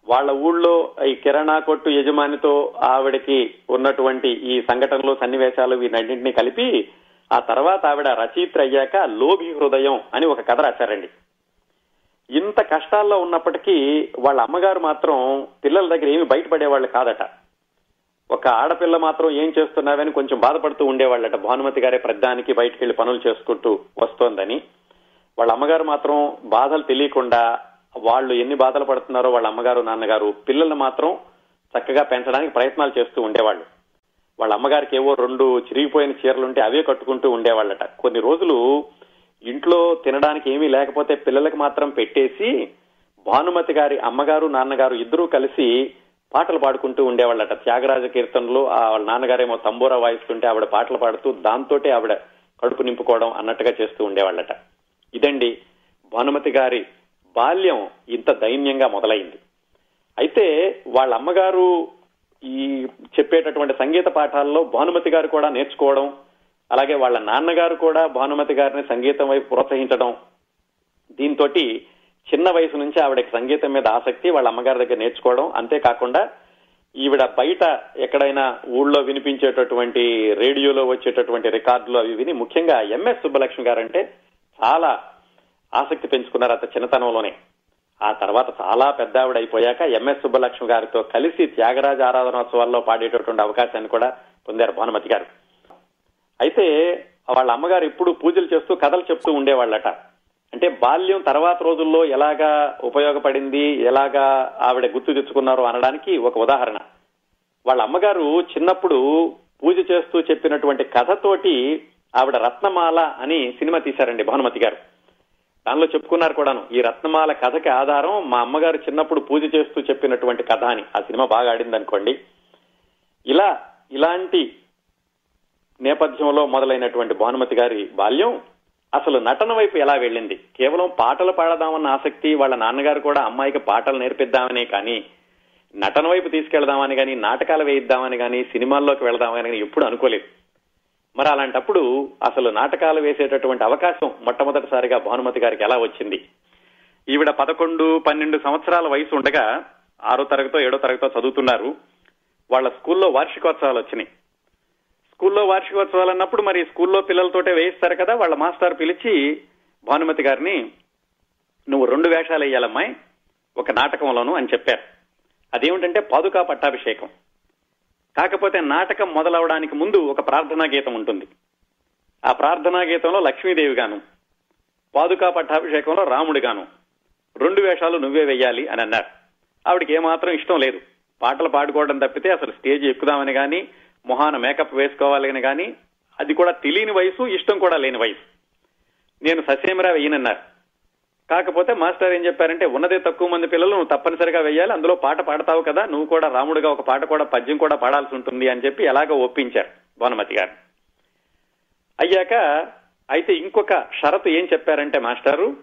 వాళ్ళ ఊళ్ళో ఈ కిరాణా కొట్టు యజమానితో ఆవిడకి ఉన్నటువంటి ఈ సంఘటనలు సన్నివేశాలు వీటన్నింటినీ కలిపి ఆ తర్వాత ఆవిడ రచయిత్రి అయ్యాక లోభి హృదయం అని ఒక కథ రాశారండి. ఇంత కష్టాల్లో ఉన్నప్పటికీ వాళ్ళ అమ్మగారు మాత్రం పిల్లల దగ్గర ఏమి బయటపడేవాళ్ళు కాదట. ఒక ఆడపిల్ల మాత్రం ఏం చేస్తున్నావని కొంచెం బాధపడుతూ ఉండేవాళ్ళట. భానుమతి గారే ప్రధానికి బయటికి వెళ్ళి పనులు చేసుకుంటూ వస్తోందని. వాళ్ళ అమ్మగారు మాత్రం బాధలు తెలియకుండా వాళ్ళు ఎన్ని బాధలు పడుతున్నారో వాళ్ళ అమ్మగారు నాన్నగారు పిల్లల్ని మాత్రం చక్కగా పెంచడానికి ప్రయత్నాలు చేస్తూ ఉండేవాళ్ళు. వాళ్ళ అమ్మగారికి ఏవో రెండు చిరిగిపోయిన చీరలుంటే అవే కట్టుకుంటూ ఉండేవాళ్ళట. కొన్ని రోజులు ఇంట్లో తినడానికి ఏమీ లేకపోతే పిల్లలకు మాత్రం పెట్టేసి భానుమతి గారి అమ్మగారు నాన్నగారు ఇద్దరూ కలిసి పాటలు పాడుకుంటూ ఉండేవాళ్ళట. త్యాగరాజ కీర్తనలు ఆ వాళ్ళ నాన్నగారేమో తంబూరా వాయిస్తుంటే ఆవిడ పాటలు పాడుతూ దాంతోటే ఆవిడ కడుపు నింపుకోవడం అన్నట్టుగా చేస్తూ ఉండేవాళ్ళట. ఇదండి భానుమతి గారి బాల్యం ఇంత దైన్యంగా మొదలైంది. అయితే వాళ్ళ అమ్మగారు ఈ చెప్పేటటువంటి సంగీత పాఠాల్లో భానుమతి గారు కూడా నేర్చుకోవడం అలాగే వాళ్ళ నాన్నగారు కూడా భానుమతి గారిని సంగీతం వైపు ప్రోత్సహించడం దీంతో చిన్న వయసు నుంచి ఆవిడకి సంగీతం మీద ఆసక్తి వాళ్ళ అమ్మగారి దగ్గర నేర్చుకోవడం. అంతేకాకుండా ఈవిడ బయట ఎక్కడైనా ఊళ్ళో వినిపించేటటువంటి రేడియోలో వచ్చేటటువంటి రికార్డులు అవి విని ముఖ్యంగా ఎంఎస్ సుబ్బలక్ష్మి గారంటే చాలా ఆసక్తి పెంచుకున్నారు అత చిన్నతనంలోనే. ఆ తర్వాత చాలా పెద్ద ఆవిడ అయిపోయాక ఎంఎస్ సుబ్బలక్ష్మి గారితో కలిసి త్యాగరాజ ఆరాధనోత్సవాల్లో పాడేటటువంటి అవకాశాన్ని కూడా పొందారు భానుమతి గారు. అయితే వాళ్ళ అమ్మగారు ఎప్పుడు పూజలు చేస్తూ కథలు చెప్తూ ఉండేవాళ్ళట. అంటే బాల్యం తర్వాత రోజుల్లో ఎలాగా ఉపయోగపడింది ఎలాగా ఆవిడ గుర్తు తెచ్చుకున్నారు అనడానికి ఒక ఉదాహరణ. వాళ్ళ అమ్మగారు చిన్నప్పుడు పూజ చేస్తూ చెప్పినటువంటి కథతోటి ఆవిడ రత్నమాల అని సినిమా తీశారండి భానుమతి గారు. దానిలో చెప్పుకున్నారు కూడాను ఈ రత్నమాల కథకి ఆధారం మా అమ్మగారు చిన్నప్పుడు పూజ చేస్తూ చెప్పినటువంటి కథ అని. ఆ సినిమా బాగా ఆడింది అనుకోండి ఇలా ఇలాంటి నేపథ్యంలో మొదలైనటువంటి భానుమతి గారి బాల్యం అసలు నటన వైపు ఎలా వెళ్ళింది? కేవలం పాటలు పాడదామన్న ఆసక్తి వాళ్ళ నాన్నగారు కూడా అమ్మాయికి పాటలు నేర్పిద్దామనే కానీ నటన వైపు తీసుకెళ్దామని కానీ నాటకాలు వేయిద్దామని కానీ సినిమాల్లోకి వెళదామని కానీ ఎప్పుడు అనుకోలేదు. మరి అలాంటప్పుడు అసలు నాటకాలు వేసేటటువంటి అవకాశం మొట్టమొదటిసారిగా భానుమతి గారికి ఎలా వచ్చింది? ఈవిడ పదకొండు పన్నెండు సంవత్సరాల వయసు ఉండగా ఆరో తరగతో ఏడో తరగతో చదువుతున్నారు. వాళ్ళ స్కూల్లో వార్షికోత్సవాలు వచ్చినాయి. స్కూల్లో వార్షికోత్సవాలు అన్నప్పుడు మరి స్కూల్లో పిల్లలతోటే వేయిస్తారు కదా వాళ్ళ మాస్టర్ పిలిచి భానుమతి గారిని నువ్వు రెండు వేషాలు వేయాలమ్మాయి ఒక నాటకంలోను అని చెప్పారు. అదేమిటంటే పాదుకా పట్టాభిషేకం. కాకపోతే నాటకం మొదలవడానికి ముందు ఒక ప్రార్థనా గీతం ఉంటుంది. ఆ ప్రార్థనా గీతంలో లక్ష్మీదేవి గాను పాదుకా పట్టాభిషేకంలో రాముడి గాను రెండు వేషాలు నువ్వే వెయ్యాలి అని అన్నారు. ఆవిడకి ఏమాత్రం ఇష్టం లేదు. పాటలు పాడుకోవడం తప్పితే అసలు స్టేజ్ ఎక్కుదామని కానీ మొహాన మేకప్ వేసుకోవాలని కానీ అది కూడా తెలియని వయసు ఇష్టం కూడా లేని వయసు. నేను ససేమరా వెయ్యనన్నారు కాకపోతే మాస్టర్ ఏం చెప్పారంటే ఉన్నదే తక్కువ మంది పిల్లలు నువ్వు తప్పనిసరిగా వెయ్యాలి అందులో పాట పాడతావు కదా నువ్వు కూడా రాముడిగా ఒక పాట కూడా పద్యం కూడా పాడాల్సి ఉంటుంది అని చెప్పి ఎలాగో ఒప్పించారు భానుమతి గారు. అయ్యాక అయితే ఇంకొక షరతు ఏం చెప్పారంటే మాస్టారు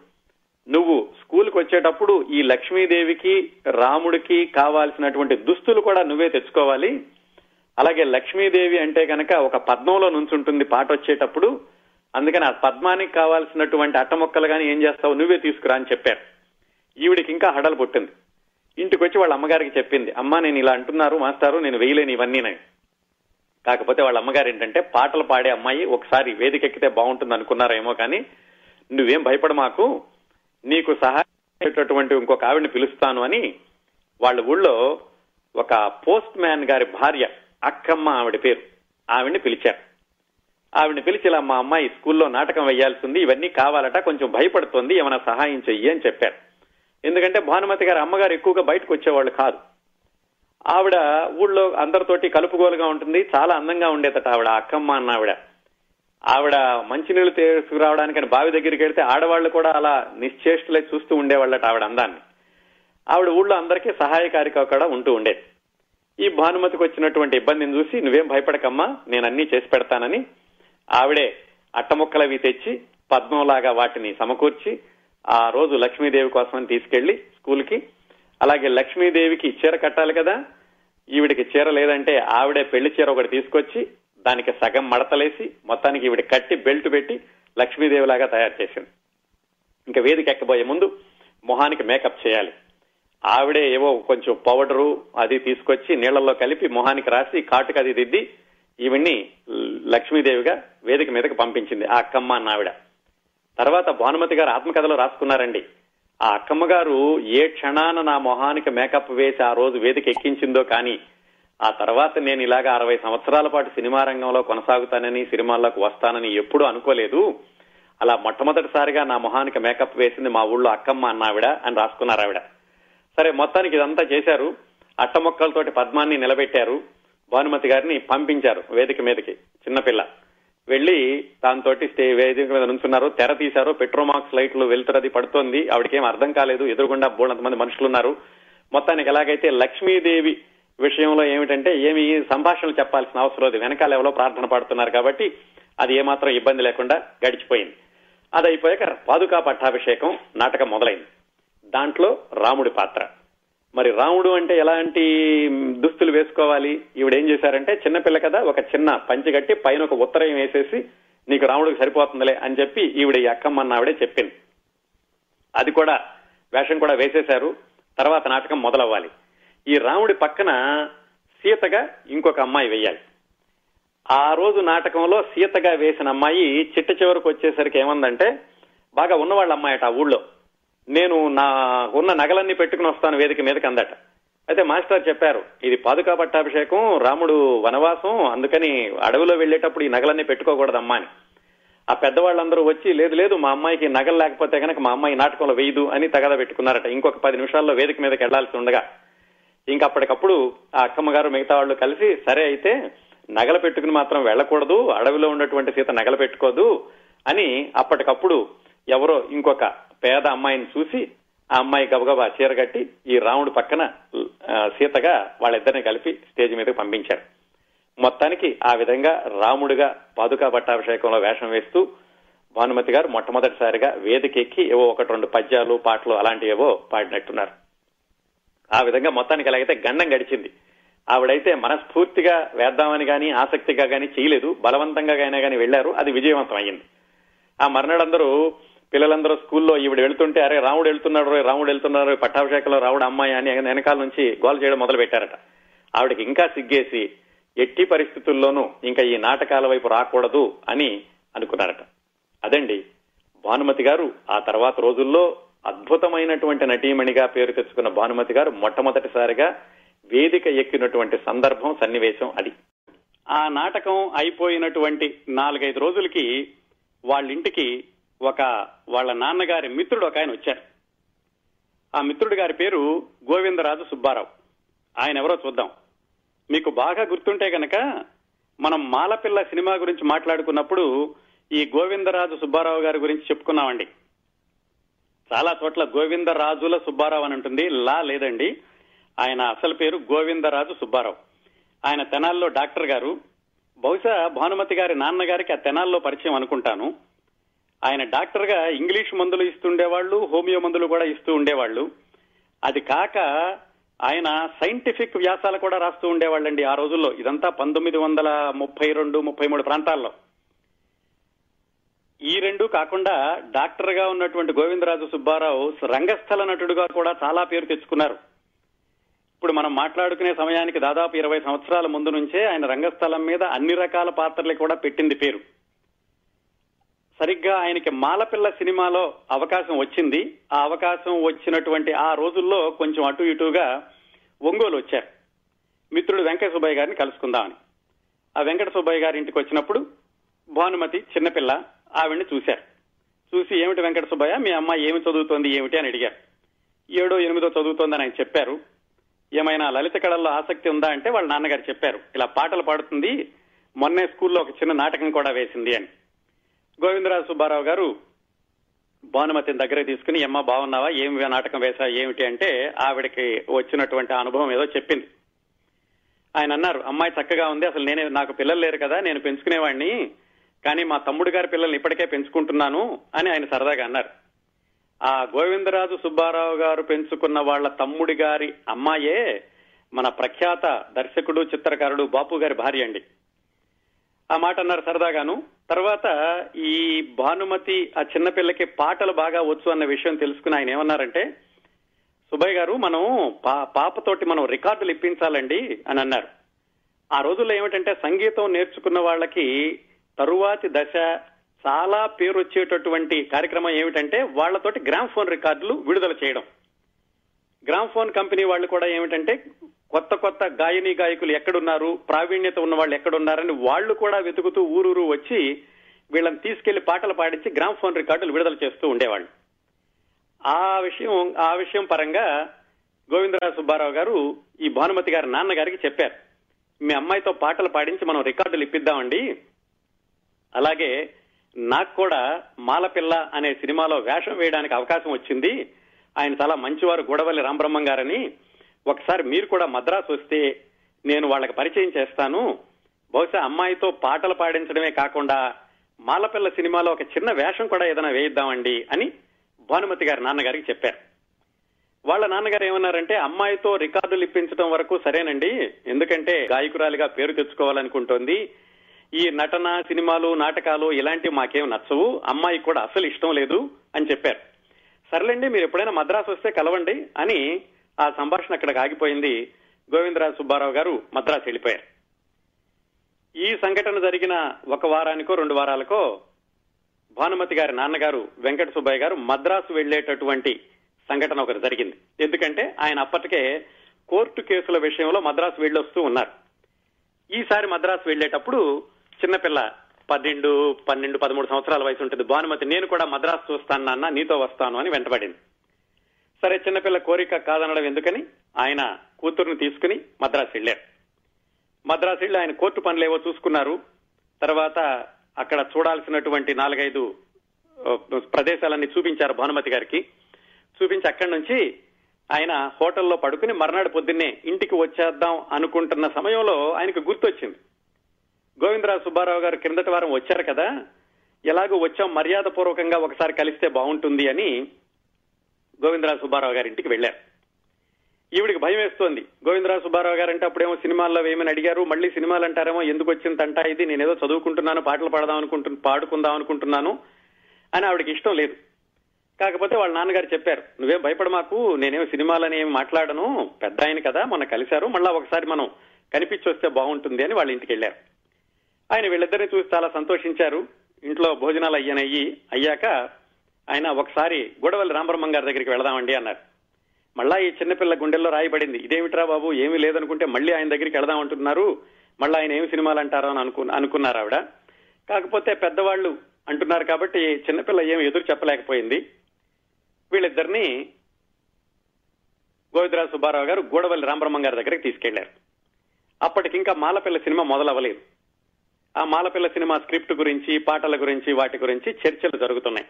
నువ్వు స్కూల్కి వచ్చేటప్పుడు ఈ లక్ష్మీదేవికి రాముడికి కావాల్సినటువంటి దుస్తులు కూడా నువ్వే తెచ్చుకోవాలి. అలాగే లక్ష్మీదేవి అంటే కనుక ఒక పద్మంలో నుంచుంటుంది పాట వచ్చేటప్పుడు అందుకని ఆ పద్మానికి కావాల్సినటువంటి అట్టమొక్కలు కానీ ఏం చేస్తావు? నువ్వే తీసుకురా అని చెప్పారు. ఈవిడికి ఇంకా హడలు పుట్టింది. ఇంటికి వచ్చి వాళ్ళ అమ్మగారికి చెప్పింది అమ్మా నేను ఇలా అంటున్నారు మాస్టారు నేను వేయలేని ఇవన్నీ కాకపోతే వాళ్ళ అమ్మగారు ఏంటంటే పాటలు పాడే అమ్మాయి ఒకసారి వేదిక ఎక్కితే బాగుంటుంది అనుకున్నారేమో కానీ నువ్వేం భయపడ మాకు నీకు సహాయటువంటి ఇంకొక ఆవిడని పిలుస్తాను అని వాళ్ళ ఊళ్ళో ఒక పోస్ట్ మ్యాన్ గారి భార్య అక్కమ్మ ఆవిడ పేరు. ఆవిడ్ని పిలిచారు. ఆవిడని పిలిచి ఇలా మా అమ్మాయి స్కూల్లో నాటకం వేయాల్సింది ఇవన్నీ కావాలట కొంచెం భయపడుతోంది ఏమైనా సహాయం చెయ్యి అని చెప్పారు. ఎందుకంటే భానుమతి గారు అమ్మగారు ఎక్కువగా బయటకు వచ్చేవాళ్ళు కాదు. ఆవిడ ఊళ్ళో అందరితోటి కలుపుగోలుగా ఉంటుంది చాలా అందంగా ఉండేదట ఆవిడ అక్కమ్మ అన్న ఆవిడ. ఆవిడ మంచినీళ్ళు తీసుకురావడానికని బావి దగ్గరికి వెళ్తే ఆడవాళ్ళు కూడా అలా నిశ్చేష్టలే చూస్తూ ఉండేవాళ్ళట ఆవిడ అందాన్ని. ఆవిడ ఊళ్ళో అందరికీ సహాయకారిగా కూడా ఉంటూ ఉండేది. ఈ భానుమతికి వచ్చినటువంటి ఇబ్బందిని చూసి నువ్వేం భయపడకమ్మా నేను అన్ని చేసి పెడతానని ఆవిడే అట్టముక్కలవి తెచ్చి పద్మంలాగా వాటిని సమకూర్చి ఆ రోజు లక్ష్మీదేవి కోసమని తీసుకెళ్ళి స్కూల్కి అలాగే లక్ష్మీదేవికి చీర కట్టాలి కదా ఈవిడికి చీర లేదంటే ఆవిడే పెళ్ళి చీర ఒకటి తీసుకొచ్చి దానికి సగం మడతలేసి మొత్తానికి ఈవిడ కట్టి బెల్ట్ పెట్టి లక్ష్మీదేవి లాగా తయారు చేసింది. ఇంకా వేదిక ఎక్కబోయే ముందు మొహానికి మేకప్ చేయాలి. ఆవిడే ఏవో కొంచెం పౌడరు అది తీసుకొచ్చి నీళ్ళలో కలిపి మొహానికి రాసి కాటుకు అది దిద్ది ఈవిడ్ని లక్ష్మీదేవిగా వేదిక మీదకి పంపించింది ఆ అక్కమ్మ అన్న ఆవిడ. తర్వాత భానుమతి గారు ఆత్మకథలో రాసుకున్నారండి. ఆ అక్కమ్మ గారు ఏ క్షణాన నా మొహానికి మేకప్ వేసి ఆ రోజు వేదిక ఎక్కించిందో కానీ ఆ తర్వాత నేను ఇలాగ అరవై సంవత్సరాల పాటు సినిమా రంగంలో కొనసాగుతానని సినిమాల్లోకి వస్తానని ఎప్పుడూ అనుకోలేదు. అలా మొట్టమొదటిసారిగా నా మొహానికి మేకప్ వేసింది మా ఊళ్ళో అక్కమ్మ అన్నావిడ అని రాసుకున్నారు ఆవిడ. సరే మొత్తానికి ఇదంతా చేశారు. అట్టమొక్కలతోటి పద్మాన్ని నిలబెట్టారు. భానుమతి గారిని పంపించారు వేదిక మీదకి చిన్నపిల్ల వెళ్ళి దాంతోటి స్టే వేదిక మీద నుంచున్నారు. తెర తీశారు. పెట్రోమాక్స్ లైట్లు వెళ్తున్నది పడుతోంది. ఆవిడకేం అర్థం కాలేదు. ఎదురుగుండా బోడంతమంది మంది మనుషులు ఉన్నారు. మొత్తానికి ఎలాగైతే లక్ష్మీదేవి విషయంలో ఏమిటంటే ఏమి సంభాషణలు చెప్పాల్సిన అవసరం లేదు. వెనకాల ఎవరో ప్రార్థన పాడుతున్నారు కాబట్టి అది ఏమాత్రం ఇబ్బంది లేకుండా గడిచిపోయింది. అది అయిపోయాక పాదుకా పట్టాభిషేకం నాటకం మొదలైంది. దాంట్లో రాముడి పాత్ర. మరి రాముడు అంటే ఎలాంటి దుస్తులు వేసుకోవాలి? ఈవిడ ఏం చేశారంటే చిన్నపిల్ల కదా ఒక చిన్న పంచి కట్టి పైన ఒక ఉత్తరం వేసేసి నీకు రాముడికి సరిపోతుందిలే అని చెప్పి ఈవిడ ఈ అక్కమ్మన్న ఆవిడే చెప్పింది. అది కూడా వేషం కూడా వేసేశారు. తర్వాత నాటకం మొదలవ్వాలి. ఈ రాముడి పక్కన సీతగా ఇంకొక అమ్మాయి వేయాలి. ఆ రోజు నాటకంలో సీతగా వేసిన అమ్మాయి చిట్ట చివరికి వచ్చేసరికి ఏమందంటే బాగా ఉన్నవాళ్ళ అమ్మాయట ఆ ఊళ్ళో. నేను నా ఉన్న నగలన్నీ పెట్టుకుని వస్తాను వేదిక మీదకి అందట. అయితే మాస్టర్ చెప్పారు ఇది పాదుకా పట్టాభిషేకం రాముడు వనవాసం అందుకని అడవిలో వెళ్ళేటప్పుడు ఈ నగలన్నీ పెట్టుకోకూడదమ్మా అని. ఆ పెద్దవాళ్ళందరూ వచ్చి లేదు లేదు మా అమ్మాయికి నగలు లేకపోతే కనుక మా అమ్మాయి నాటకంలో వేయదు అని తగద పెట్టుకున్నారట. ఇంకొక పది నిమిషాల్లో వేదిక మీదకి వెళ్ళాల్సి ఉండగా. ఇంకా అప్పటికప్పుడు ఆ అక్కమ్మ గారు మిగతా వాళ్ళు కలిసి సరే అయితే నగలు పెట్టుకుని మాత్రం వెళ్ళకూడదు అడవిలో ఉన్నటువంటి సీత నగలు పెట్టుకోదు అని అప్పటికప్పుడు ఎవరో ఇంకొక పేద అమ్మాయిని చూసి ఆ అమ్మాయి గబగబా చీర కట్టి ఈ రాముడు పక్కన సీతగా వాళ్ళిద్దరిని కలిపి స్టేజ్ మీదకి పంపించారు మొత్తానికి ఆ విధంగా రాముడిగా పాదుకా పట్టాభిషేకంలో వేషం వేస్తూ భానుమతి గారు మొట్టమొదటిసారిగా వేదికెక్కి ఏవో ఒకటి రెండు పద్యాలు పాటలు అలాంటివి ఏవో పాడినట్టున్నారు. ఆ విధంగా మొత్తానికి ఎలాగైతే గండం గడిచింది ఆవిడైతే మనస్ఫూర్తిగా వేద్దామని కానీ ఆసక్తిగా కానీ చేయలేదు బలవంతంగా అయినా కానీ వెళ్ళారు అది విజయవంతం అయ్యింది. ఆ మర్నాడందరూ పిల్లలందరూ స్కూల్లో ఈవిడ వెళ్తుంటే అరే రాముడు వెళ్తున్నాడు రోయ్, రాముడు వెళ్తున్నారు పట్టాభిషేకంలో రాముడు అమ్మాయి అని వెనకాల నుంచి గోల చేయడం మొదలు పెట్టారట ఆవిడకి ఇంకా సిగ్గేసి ఎట్టి పరిస్థితుల్లోనూ ఇంకా ఈ నాటకాల వైపు రాకూడదు అని అనుకున్నారట. అదండి భానుమతి గారు ఆ తర్వాత రోజుల్లో అద్భుతమైనటువంటి నటీమణిగా పేరు తెచ్చుకున్న భానుమతి గారు మొట్టమొదటిసారిగా వేదిక ఎక్కినటువంటి సందర్భం సన్నివేశం అది. ఆ నాటకం అయిపోయినటువంటి నాలుగైదు రోజులకి వాళ్ళ ఇంటికి ఒక వాళ్ళ నాన్నగారి మిత్రుడు ఒక ఆయన వచ్చారు. ఆ మిత్రుడు గారి పేరు గోవిందరాజు సుబ్బారావు. ఆయన ఎవరో చూద్దాం. మీకు బాగా గుర్తుంటే గనక మనం మాలపిల్ల సినిమా గురించి మాట్లాడుకున్నప్పుడు ఈ గోవిందరాజు సుబ్బారావు గారి గురించి చెప్పుకున్నామండి. చాలా చోట్ల గోవిందరాజుల సుబ్బారావు అని ఉంటుంది. లా లేదండి. ఆయన అసలు పేరు గోవిందరాజు సుబ్బారావు. ఆయన తెనాల్లో డాక్టర్ గారు. బహుశా భానుమతి గారి నాన్నగారికి ఆ తెనాల్లో పరిచయం అనుకుంటాను. ఆయన డాక్టర్గా ఇంగ్లీష్ మందులు ఇస్తుండేవాళ్ళు హోమియో మందులు కూడా ఇస్తూ ఉండేవాళ్ళు. అది కాక ఆయన సైంటిఫిక్ వ్యాసాలు కూడా రాస్తూ ఉండేవాళ్ళండి ఆ రోజుల్లో. ఇదంతా పంతొమ్మిది వందల ముప్పై రెండు ముప్పై మూడు ప్రాంతాల్లో. ఈ రెండు కాకుండా డాక్టర్గా ఉన్నటువంటి గోవిందరాజు సుబ్బారావు రంగస్థల నటుడుగా కూడా చాలా పేరు తెచ్చుకున్నారు. ఇప్పుడు మనం మాట్లాడుకునే సమయానికి దాదాపు ఇరవై సంవత్సరాల ముందు నుంచే ఆయన రంగస్థలం మీద అన్ని రకాల పాత్రలు కూడా పెట్టింది పేరు. సరిగ్గా ఆయనకి మాలపిల్ల సినిమాలో అవకాశం వచ్చింది. ఆ అవకాశం వచ్చినటువంటి ఆ రోజుల్లో కొంచెం అటు ఇటుగా ఒంగోలు వచ్చారు. మిత్రుడు వెంకట సుబ్బయ్య గారిని కలుసుకుందామని. ఆ వెంకట సుబ్బయ్య గారి ఇంటికి వచ్చినప్పుడు భానుమతి చిన్నపిల్ల ఆవిడ్ని చూశారు. చూసి ఏమిటి వెంకట సుబ్బయ్య మీ అమ్మాయి ఏమి చదువుతోంది ఏమిటి అని అడిగారు. ఏడో ఎనిమిదో చదువుతోందని ఆయన చెప్పారు. ఏమైనా లలిత కళల్లో ఆసక్తి ఉందా అంటే వాళ్ళ నాన్నగారు చెప్పారు. ఇలా పాటలు పాడుతుంది మొన్నే స్కూల్లో ఒక చిన్న నాటకం కూడా వేసింది అని. గోవిందరాజు సుబ్బారావు గారు భానుమతిని దగ్గర తీసుకుని అమ్మ బాగున్నావా? ఏం నాటకం వేసా ఏమిటి? అంటే ఆవిడకి వచ్చినటువంటి అనుభవం ఏదో చెప్పింది. ఆయన అన్నారు అమ్మాయి చక్కగా ఉంది. అసలు నేనే నాకు పిల్లలు లేరు కదా. నేను పెంచుకునేవాడిని కానీ మా తమ్ముడు గారి పిల్లల్ని ఇప్పటికే పెంచుకుంటున్నాను అని ఆయన సరదాగా అన్నారు. ఆ గోవిందరాజు సుబ్బారావు గారు పెంచుకున్న వాళ్ళ తమ్ముడి గారి అమ్మాయే మన ప్రఖ్యాత దర్శకుడు చిత్రకారుడు బాపు గారి భార్య అండి. ఆ మాట అన్నారు సరదాగాను. తర్వాత ఈ భానుమతి ఆ చిన్నపిల్లకి పాటలు బాగా వచ్చు అన్న విషయం తెలుసుకుని ఆయన ఏమన్నారంటే సుబ్బయ్య గారు మనం పా పాపతోటి మనం రికార్డులు ఇప్పించాలండి అని అన్నారు. ఆ రోజుల్లో ఏమిటంటే సంగీతం నేర్చుకున్న వాళ్ళకి తరువాతి దశ చాలా పేరు వచ్చేటటువంటి కార్యక్రమం ఏమిటంటే వాళ్ళతోటి గ్రామ్ ఫోన్ రికార్డులు విడుదల చేయడం. గ్రామ్ ఫోన్ కంపెనీ వాళ్ళు కూడా ఏమిటంటే కొత్త కొత్త గాయని గాయకులు ఎక్కడున్నారు? ప్రావీణ్యత ఉన్న వాళ్ళు ఎక్కడున్నారని వాళ్ళు కూడా వెతుకుతూ ఊరూరు వచ్చి వీళ్ళని తీసుకెళ్ళి పాటలు పాడించి గ్రామ్ ఫోన్ రికార్డులు విడుదల చేస్తూ ఉండేవాళ్ళు. ఆ విషయం ఆ విషయం పరంగా గోవిందరాజ సుబ్బారావు గారు ఈ భానుమతి గారి నాన్నగారికి చెప్పారు. మీ అమ్మాయితో పాటలు పాడించి మనం రికార్డులు ఇప్పిద్దామండి. అలాగే నాకు కూడా మాలపిల్ల అనే సినిమాలో వేషం వేయడానికి అవకాశం వచ్చింది. ఆయన చాలా మంచివారు గూడవల్లి రామబ్రహ్మం గారని. ఒకసారి మీరు కూడా మద్రాసు వస్తే నేను వాళ్ళకి పరిచయం చేస్తాను. బహుశా అమ్మాయితో పాటలు పాడించడమే కాకుండా మాలపిల్ల సినిమాలో ఒక చిన్న వేషం కూడా ఏదైనా వేయిద్దామండి అని భానుమతి గారి నాన్నగారికి చెప్పారు. వాళ్ళ నాన్నగారు ఏమన్నారంటే అమ్మాయితో రికార్డులు ఇప్పించడం వరకు సరేనండి. ఎందుకంటే గాయకురాలిగా పేరు తెచ్చుకోవాలనుకుంటోంది. ఈ నటన సినిమాలు నాటకాలు ఇలాంటివి మాకేం నచ్చవు. అమ్మాయికి కూడా అసలు ఇష్టం లేదు అని చెప్పారు. సర్లేండి మీరు ఎప్పుడైనా మద్రాసు వస్తే కలవండి అని ఆ సంభాషణ అక్కడికి ఆగిపోయింది. గోవిందరాజు సుబ్బారావు గారు మద్రాసు వెళ్ళిపోయారు. ఈ సంఘటన జరిగిన ఒక వారానికో రెండు వారాలకో భానుమతి గారి నాన్నగారు వెంకట సుబ్బయ్య గారు మద్రాసు వెళ్ళేటటువంటి సంఘటన ఒకటి జరిగింది. ఎందుకంటే ఆయన అప్పటికే కోర్టు కేసుల విషయంలో మద్రాసు వెళ్ళొస్తూ ఉన్నారు. ఈసారి మద్రాసు వెళ్ళేటప్పుడు చిన్నపిల్ల పన్నెండు పన్నెండు పదమూడు సంవత్సరాల వయసు ఉంటుంది. భానుమతి నేను కూడా మద్రాసు చూస్తాను నాన్న నీతో వస్తాను అని వెంటబడింది. సరే చిన్నపిల్ల కోరిక కాదనడం ఎందుకని? ఆయన కూతురుని తీసుకుని మద్రాసు వెళ్ళారు. మద్రాసు వెళ్ళి ఆయన కోర్టు పనులేవో చూసుకున్నారు. తర్వాత అక్కడ చూడాల్సినటువంటి నాలుగైదు ప్రదేశాలన్నీ చూపించారు భానుమతి గారికి. చూపించి అక్కడి నుంచి ఆయన హోటల్లో పడుకుని మర్నాడు పొద్దున్నే ఇంటికి వచ్చేద్దాం అనుకుంటున్న సమయంలో ఆయనకు గుర్తొచ్చింది. గోవిందరావు సుబ్బారావు గారు క్రిందటి వారం వచ్చారు కదా ఎలాగో వచ్చాం మర్యాద పూర్వకంగా ఒకసారి కలిస్తే బాగుంటుంది అని గోవిందరావు సుబ్బారావు గారి ఇంటికి వెళ్ళారు ఈవిడికి భయం వేస్తోంది. గోవిందరాజు సుబ్బారావు గారంటే అప్పుడేమో సినిమాల్లో ఏమని అడిగారు మళ్ళీ సినిమాలు అంటారేమో ఎందుకు వచ్చిందంట ఇది నేనేదో చదువుకుంటున్నాను పాటలు పాడదాం అనుకుంటు పాడుకుందాం అనుకుంటున్నాను అని ఆవిడకి ఇష్టం లేదు. కాకపోతే వాళ్ళ నాన్నగారు చెప్పారు నువ్వేం భయపడ మాకు నేనేం సినిమాలని ఏం మాట్లాడను పెద్ద ఆయన కదా మొన్న కలిశారు మళ్ళా ఒకసారి మనం కనిపించి వస్తే బాగుంటుంది అని వాళ్ళ ఇంటికి వెళ్ళారు. ఆయన వీళ్ళిద్దరిని చూసి చాలా సంతోషించారు. ఇంట్లో భోజనాలు అయ్యానయ్యి అయ్యాక ఆయన ఒకసారి గొడవల్లి రామబ్రహ్మం గారి దగ్గరికి వెళదామండి అన్నారు. మళ్ళా ఈ చిన్నపిల్ల గుండెల్లో రాయబడింది. ఇదేమిట్రా బాబు? ఏమీ లేదనుకుంటే మళ్ళీ ఆయన దగ్గరికి వెళదాం అంటున్నారు. మళ్ళీ ఆయన ఏమి సినిమాలు అంటారో అని అనుకు అనుకున్నారు ఆవిడ. కాకపోతే పెద్దవాళ్ళు అంటున్నారు కాబట్టి చిన్నపిల్ల ఏమి ఎదురు చెప్పలేకపోయింది. వీళ్ళిద్దరిని గోవిందరాజ్ సుబ్బారావు గారు గూడవల్లి రామబ్రహ్మం గారి దగ్గరికి తీసుకెళ్ళారు. అప్పటికింకా మాలపిల్ల సినిమా మొదలవ్వలేదు. ఆ మాలపిల్ల సినిమా స్క్రిప్ట్ గురించి పాటల గురించి వాటి గురించి చర్చలు జరుగుతున్నాయి.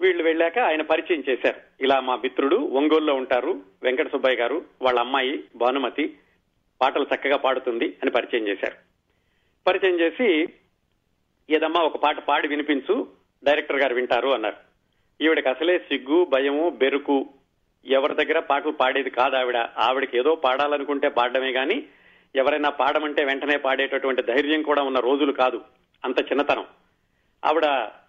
వీళ్ళు వెళ్ళాక ఆయన పరిచయం చేశారు. ఇలా మా మిత్రుడు ఒంగోలులో ఉంటారు వెంకట సుబ్బయ్య గారు వాళ్ళ అమ్మాయి భానుమతి పాటలు చక్కగా పాడుతుంది అని పరిచయం చేశారు. పరిచయం చేసి ఏదమ్మా ఒక పాట పాడి వినిపించు డైరెక్టర్ గారు వింటారు అన్నారు. ఈవిడకి అసలే సిగ్గు భయము బెరుకు ఎవరి దగ్గర పాటలు పాడేది కాదు ఆవిడ. ఆవిడకి ఏదో పాడాలనుకుంటే పాడడమే కానీ ఎవరైనా పాడమంటే వెంటనే పాడేటటువంటి ధైర్యం కూడా ఉన్న రోజులు కాదు. అంత చిన్నతనం. ఆవిడ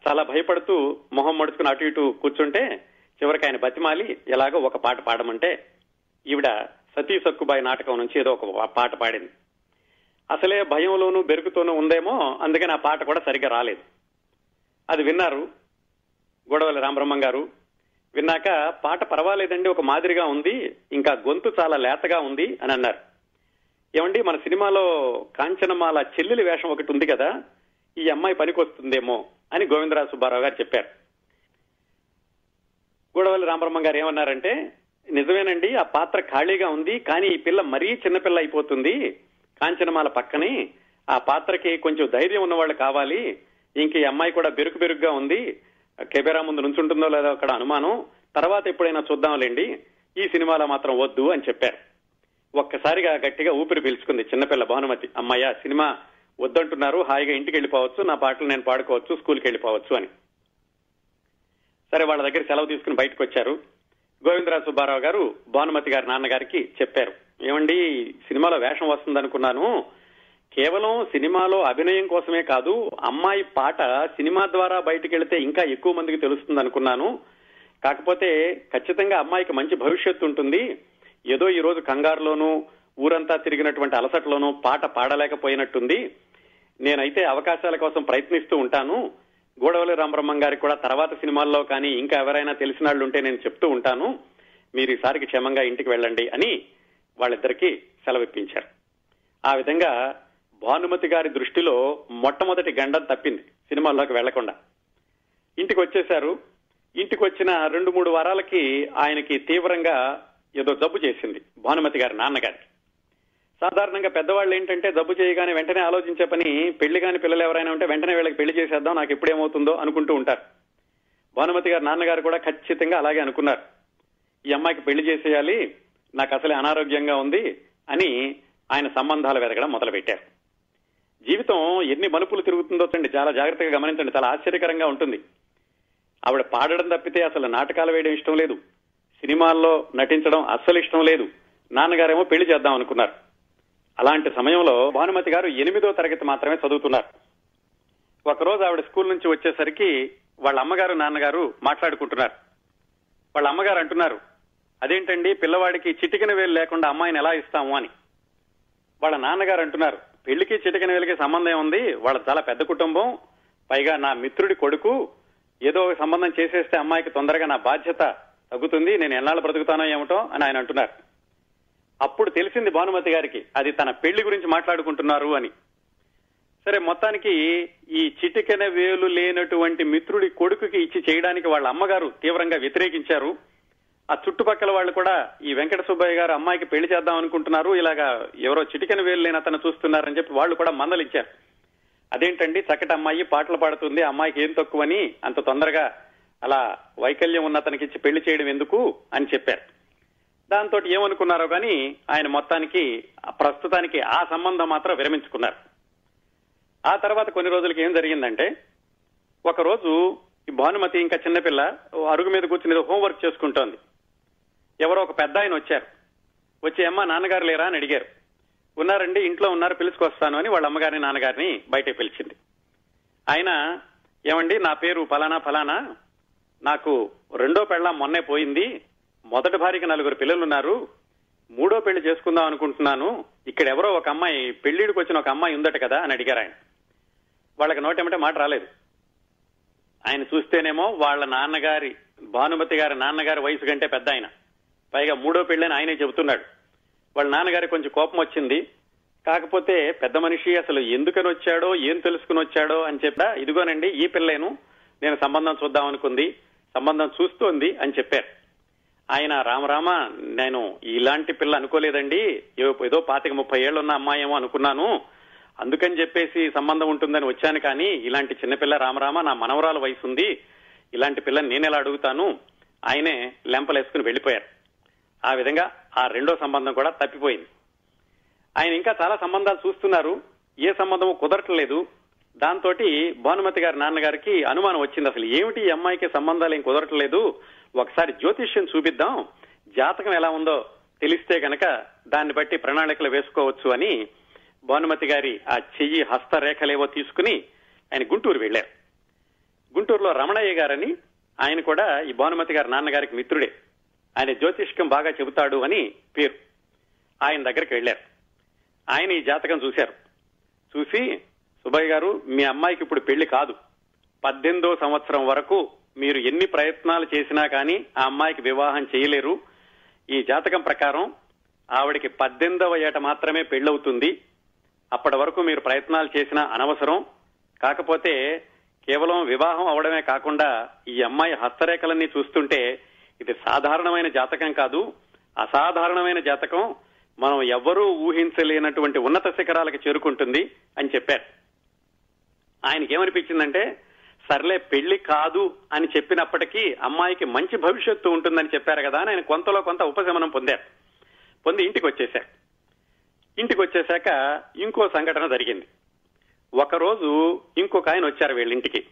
చాలా భయపడుతూ మొహం మడుచుకుని అటు ఇటు కూర్చుంటే చివరికి ఆయన బతిమాలి ఎలాగో ఒక పాట పాడమంటే ఈవిడ సతీ సక్కుబాయి నాటకం నుంచి ఏదో ఒక పాట పాడింది. అసలే భయంలోనూ బెరుకుతోనూ ఉందేమో అందుకని ఆ పాట కూడా సరిగ్గా రాలేదు. అది విన్నారు గొడవల రామబ్రహ్మం గారు. విన్నాక పాట పర్వాలేదండి ఒక మాదిరిగా ఉంది ఇంకా గొంతు చాలా లేతగా ఉంది అని అన్నారు. ఏమండి మన సినిమాలో కాంచనమాల చెల్లెలి వేషం ఒకటి ఉంది కదా ఈ అమ్మాయి పనికొస్తుందేమో అని గోవిందరాజు సుబ్బారావు గారు చెప్పారు. గూడవల్లి రామబ్రహ్మ గారు ఏమన్నారంటే నిజమేనండి ఆ పాత్ర ఖాళీగా ఉంది కానీ ఈ పిల్ల మరీ చిన్నపిల్ల అయిపోతుంది. కాంచనమాల పక్కనే ఆ పాత్రకి కొంచెం ధైర్యం ఉన్నవాళ్ళు కావాలి. ఇంక ఈ అమ్మాయి కూడా బెరుకు బెరుగ్గా ఉంది. కెమెరా ముందు నుంచుంటుందో లేదో అక్కడ అనుమానం. తర్వాత ఎప్పుడైనా చూద్దాంలేండి. ఈ సినిమాలో మాత్రం వద్దు అని చెప్పారు. ఒక్కసారిగా గట్టిగా ఊపిరి పీల్చుకుంది చిన్నపిల్ల భానుమతి. అమ్మయ్య సినిమా వద్దంటున్నారు హాయిగా ఇంటికి వెళ్ళిపోవచ్చు నా పాటలు నేను పాడుకోవచ్చు స్కూల్కి వెళ్ళిపోవచ్చు అని. సరే వాళ్ళ దగ్గర సెలవు తీసుకుని బయటకు వచ్చారు గోవిందరాజు సుబ్బారావు గారు భానుమతి గారి నాన్నగారికి చెప్పారు. ఏమండి సినిమాలో వేషం వస్తుందనుకున్నాను. కేవలం సినిమాలో అభినయం కోసమే కాదు అమ్మాయి పాట సినిమా ద్వారా బయటకు వెళితే ఇంకా ఎక్కువ మందికి తెలుస్తుంది అనుకున్నాను కాకపోతే ఖచ్చితంగా అమ్మాయికి మంచి భవిష్యత్తు ఉంటుంది. ఏదో ఈ రోజు కంగారులోనూ ఊరంతా తిరిగినటువంటి అలసటలోనూ పాట పాడలేకపోయినట్టుంది. నేనైతే అవకాశాల కోసం ప్రయత్నిస్తూ ఉంటాను. గూడవల్లి రామబ్రహ్మం గారికి కూడా తర్వాత సినిమాల్లో కానీ ఇంకా ఎవరైనా తెలిసిన వాళ్ళు ఉంటే నేను చెప్తూ ఉంటాను. మీరు ఈసారికి క్షేమంగా ఇంటికి వెళ్ళండి అని వాళ్ళిద్దరికీ సెలవిప్పించారు. ఆ విధంగా భానుమతి గారి దృష్టిలో మొట్టమొదటి గండం తప్పింది సినిమాల్లోకి వెళ్ళకుండా. ఇంటికి వచ్చేశారు. ఇంటికి వచ్చిన రెండు మూడు వారాలకి ఆయనకి తీవ్రంగా ఏదో జబ్బు చేసింది భానుమతి గారి నాన్నగారికి. సాధారణంగా పెద్దవాళ్ళు ఏంటంటే జబ్బు చేయగానే వెంటనే ఆలోచించే పని పెళ్ళి కాని పిల్లలు ఎవరైనా ఉంటే వెంటనే వీళ్ళకి పెళ్ళి చేసేద్దాం నాకు ఎప్పుడేమవుతుందో అనుకుంటూ ఉంటారు. భానుమతి గారు నాన్నగారు కూడా ఖచ్చితంగా అలాగే అనుకున్నారు. ఈ అమ్మాయికి పెళ్ళి చేసేయాలి నాకు అసలే అనారోగ్యంగా ఉంది అని ఆయన సంబంధాలు వెతకడం మొదలుపెట్టారు. జీవితం ఎన్ని మలుపులు తిరుగుతుందో అండి చాలా జాగ్రత్తగా గమనించండి చాలా ఆశ్చర్యకరంగా ఉంటుంది. ఆవిడ పాడడం తప్పితే అసలు నాటకాలు వేయడం ఇష్టం లేదు. సినిమాల్లో నటించడం అస్సలు ఇష్టం లేదు. నాన్నగారేమో పెళ్ళి చేద్దాం అనుకున్నారు. అలాంటి సమయంలో భానుమతి గారు ఎనిమిదో తరగతి మాత్రమే చదువుతున్నారు. ఒకరోజు ఆవిడ స్కూల్ నుంచి వచ్చేసరికి వాళ్ళ అమ్మగారు నాన్నగారు మాట్లాడుకుంటున్నారు. వాళ్ళ అమ్మగారు అంటున్నారు అదేంటండి పిల్లవాడికి చిటికిన వేలు లేకుండా అమ్మాయిని ఎలా ఇస్తాము అని? వాళ్ళ నాన్నగారు అంటున్నారు పెళ్ళికి చిటికిన వేలికి సంబంధం ఉంది వాళ్ళ చాలా పెద్ద కుటుంబం. పైగా నా మిత్రుడి కొడుకు ఏదో ఒక సంబంధం చేసేస్తే అమ్మాయికి తొందరగా నా బాధ్యత తగ్గుతుంది. నేను ఎన్నాళ్ళు బ్రతుకుతానో ఏమిటో అని ఆయన అంటున్నారు. అప్పుడు తెలిసింది భానుమతి గారికి అది తన పెళ్ళి గురించి మాట్లాడుకుంటున్నారు అని. సరే మొత్తానికి ఈ చిటికెన వేలు లేనటువంటి మిత్రుడి కొడుకుకి ఇచ్చి చేయడానికి వాళ్ళ అమ్మగారు తీవ్రంగా వ్యతిరేకించారు. ఆ చుట్టుపక్కల వాళ్ళు కూడా ఈ వెంకట సుబ్బయ్య గారు అమ్మాయికి పెళ్ళి చేద్దాం అనుకుంటున్నారు ఇలాగా ఎవరో చిటికెన వేలు లేని అతను చూస్తున్నారని చెప్పి వాళ్ళు కూడా మందలిచ్చారు అదేంటండి చక్కటి అమ్మాయి పాటలు పాడుతుంది అమ్మాయికి ఏం తక్కువని అంత తొందరగా అలా వైకల్యం ఉన్న అతనికి ఇచ్చి పెళ్ళి చేయడం ఎందుకు అని చెప్పారు. దాంతో ఏమనుకున్నారో కానీ ఆయన మొత్తానికి ప్రస్తుతానికి ఆ సంబంధం మాత్రం విరమించుకున్నారు. ఆ తర్వాత కొన్ని రోజులకి ఏం జరిగిందంటే ఒకరోజు ఈ భానుమతి ఇంకా చిన్నపిల్ల ఓ అరుగు మీద కూర్చుని హోంవర్క్ చేసుకుంటోంది. ఎవరో ఒక పెద్ద ఆయన వచ్చారు. వచ్చి అమ్మ నాన్నగారు లేరా? అని అడిగారు. ఉన్నారండి ఇంట్లో ఉన్నారు పిలుచుకొస్తాను అని వాళ్ళ అమ్మగారిని నాన్నగారిని బయటకు పిలిచింది. ఆయన ఏమండి నా పేరు ఫలానా ఫలానా? నాకు రెండో పెళ్ళ మొన్నే పోయింది. మొదటి భార్యకి నలుగురు పిల్లలు ఉన్నారు మూడో పెళ్ళి చేసుకుందాం అనుకుంటున్నాను. ఇక్కడ ఎవరో ఒక అమ్మాయి పెళ్ళిడికి వచ్చిన ఒక అమ్మాయి ఉందట కదా అని అడిగారు ఆయన. వాళ్ళకి నోటేమంటే మాట రాలేదు. ఆయన చూస్తేనేమో వాళ్ళ నాన్నగారి భానుమతి గారి నాన్నగారి వయసు కంటే పెద్ద ఆయన. పైగా మూడో పెళ్ళని ఆయనే చెబుతున్నాడు. వాళ్ళ నాన్నగారికి కొంచెం కోపం వచ్చింది. కాకపోతే పెద్ద మనిషి అసలు ఎందుకని వచ్చాడో ఏం తెలుసుకుని వచ్చాడో అని చెప్పా ఇదిగోనండి ఈ పిల్లేను నేను సంబంధం చూద్దాం అనుకుంది సంబంధం చూస్తోంది అని చెప్పారు. ఆయన రామరామ నేను ఇలాంటి పిల్ల అనుకోలేదండి. ఏదో పాతిక ముప్పై ఏళ్ళు ఉన్న అమ్మాయేమో అనుకున్నాను. అందుకని చెప్పేసి సంబంధం ఉంటుందని వచ్చాను కానీ ఇలాంటి చిన్నపిల్ల రామరామ నా మనవరాల వయసు ఉంది ఇలాంటి పిల్లని నేను ఎలా అడుగుతాను? ఆయనే లెంపలేసుకుని వెళ్ళిపోయారు. ఆ విధంగా ఆ రెండో సంబంధం కూడా తప్పిపోయింది. ఆయన ఇంకా చాలా సంబంధాలు చూస్తున్నారు. ఏ సంబంధము కుదరట్లేదు. దాంతో భానుమతి గారి నాన్నగారికి అనుమానం వచ్చింది అసలు. ఏమిటి ఈ అమ్మాయికి సంబంధాలు ఏం కుదరట్లేదు? ఒకసారి జ్యోతిష్యం చూపిద్దాం. జాతకం ఎలా ఉందో తెలిస్తే గనక దాన్ని బట్టి ప్రణాళికలు వేసుకోవచ్చు అని భానుమతి గారి ఆ చెయ్యి హస్తరేఖలేవో తీసుకుని ఆయన గుంటూరు వెళ్ళారు గుంటూరులో రమణయ్య గారని ఆయన కూడా ఈ భానుమతి గారి నాన్నగారికి మిత్రుడే. ఆయన జ్యోతిష్కం బాగా చెబుతాడు అని పేరు. ఆయన దగ్గరికి వెళ్ళారు ఆయన ఈ జాతకం చూశారు. చూసి సుబ్బయ్య గారు మీ అమ్మాయికి ఇప్పుడు పెళ్ళి కాదు. పద్దెనిమిదో సంవత్సరం వరకు మీరు ఎన్ని ప్రయత్నాలు చేసినా కానీ ఆ అమ్మాయికి వివాహం చేయలేరు. ఈ జాతకం ప్రకారం ఆవిడికి పద్దెనిమిదవ ఏట మాత్రమే పెళ్ళవుతుంది. అప్పటి వరకు మీరు ప్రయత్నాలు చేసినా అనవసరం. కాకపోతే కేవలం వివాహం అవడమే కాకుండా ఈ అమ్మాయి హస్తరేఖలన్నీ చూస్తుంటే ఇది సాధారణమైన జాతకం కాదు. అసాధారణమైన జాతకం. మనం ఎవ్వరూ ఊహించలేనటువంటి ఉన్నత శిఖరాలకు చేరుకుంటుంది అని చెప్పారు. ఆయనకి ఏమనిపించిందంటే సర్లే పెళ్ళి కాదు అని చెప్పినప్పటికీ అమ్మాయికి మంచి భవిష్యత్తు ఉంటుందని చెప్పారు కదా అని ఆయన కొంతలో కొంత ఉపశమనం పొందారు. పొంది ఇంటికి వచ్చేశారు ఇంటికి వచ్చేశాక ఇంకో సంఘటన జరిగింది. ఒకరోజు ఇంకొక ఆయన వచ్చారు వీళ్ళ ఇంటికి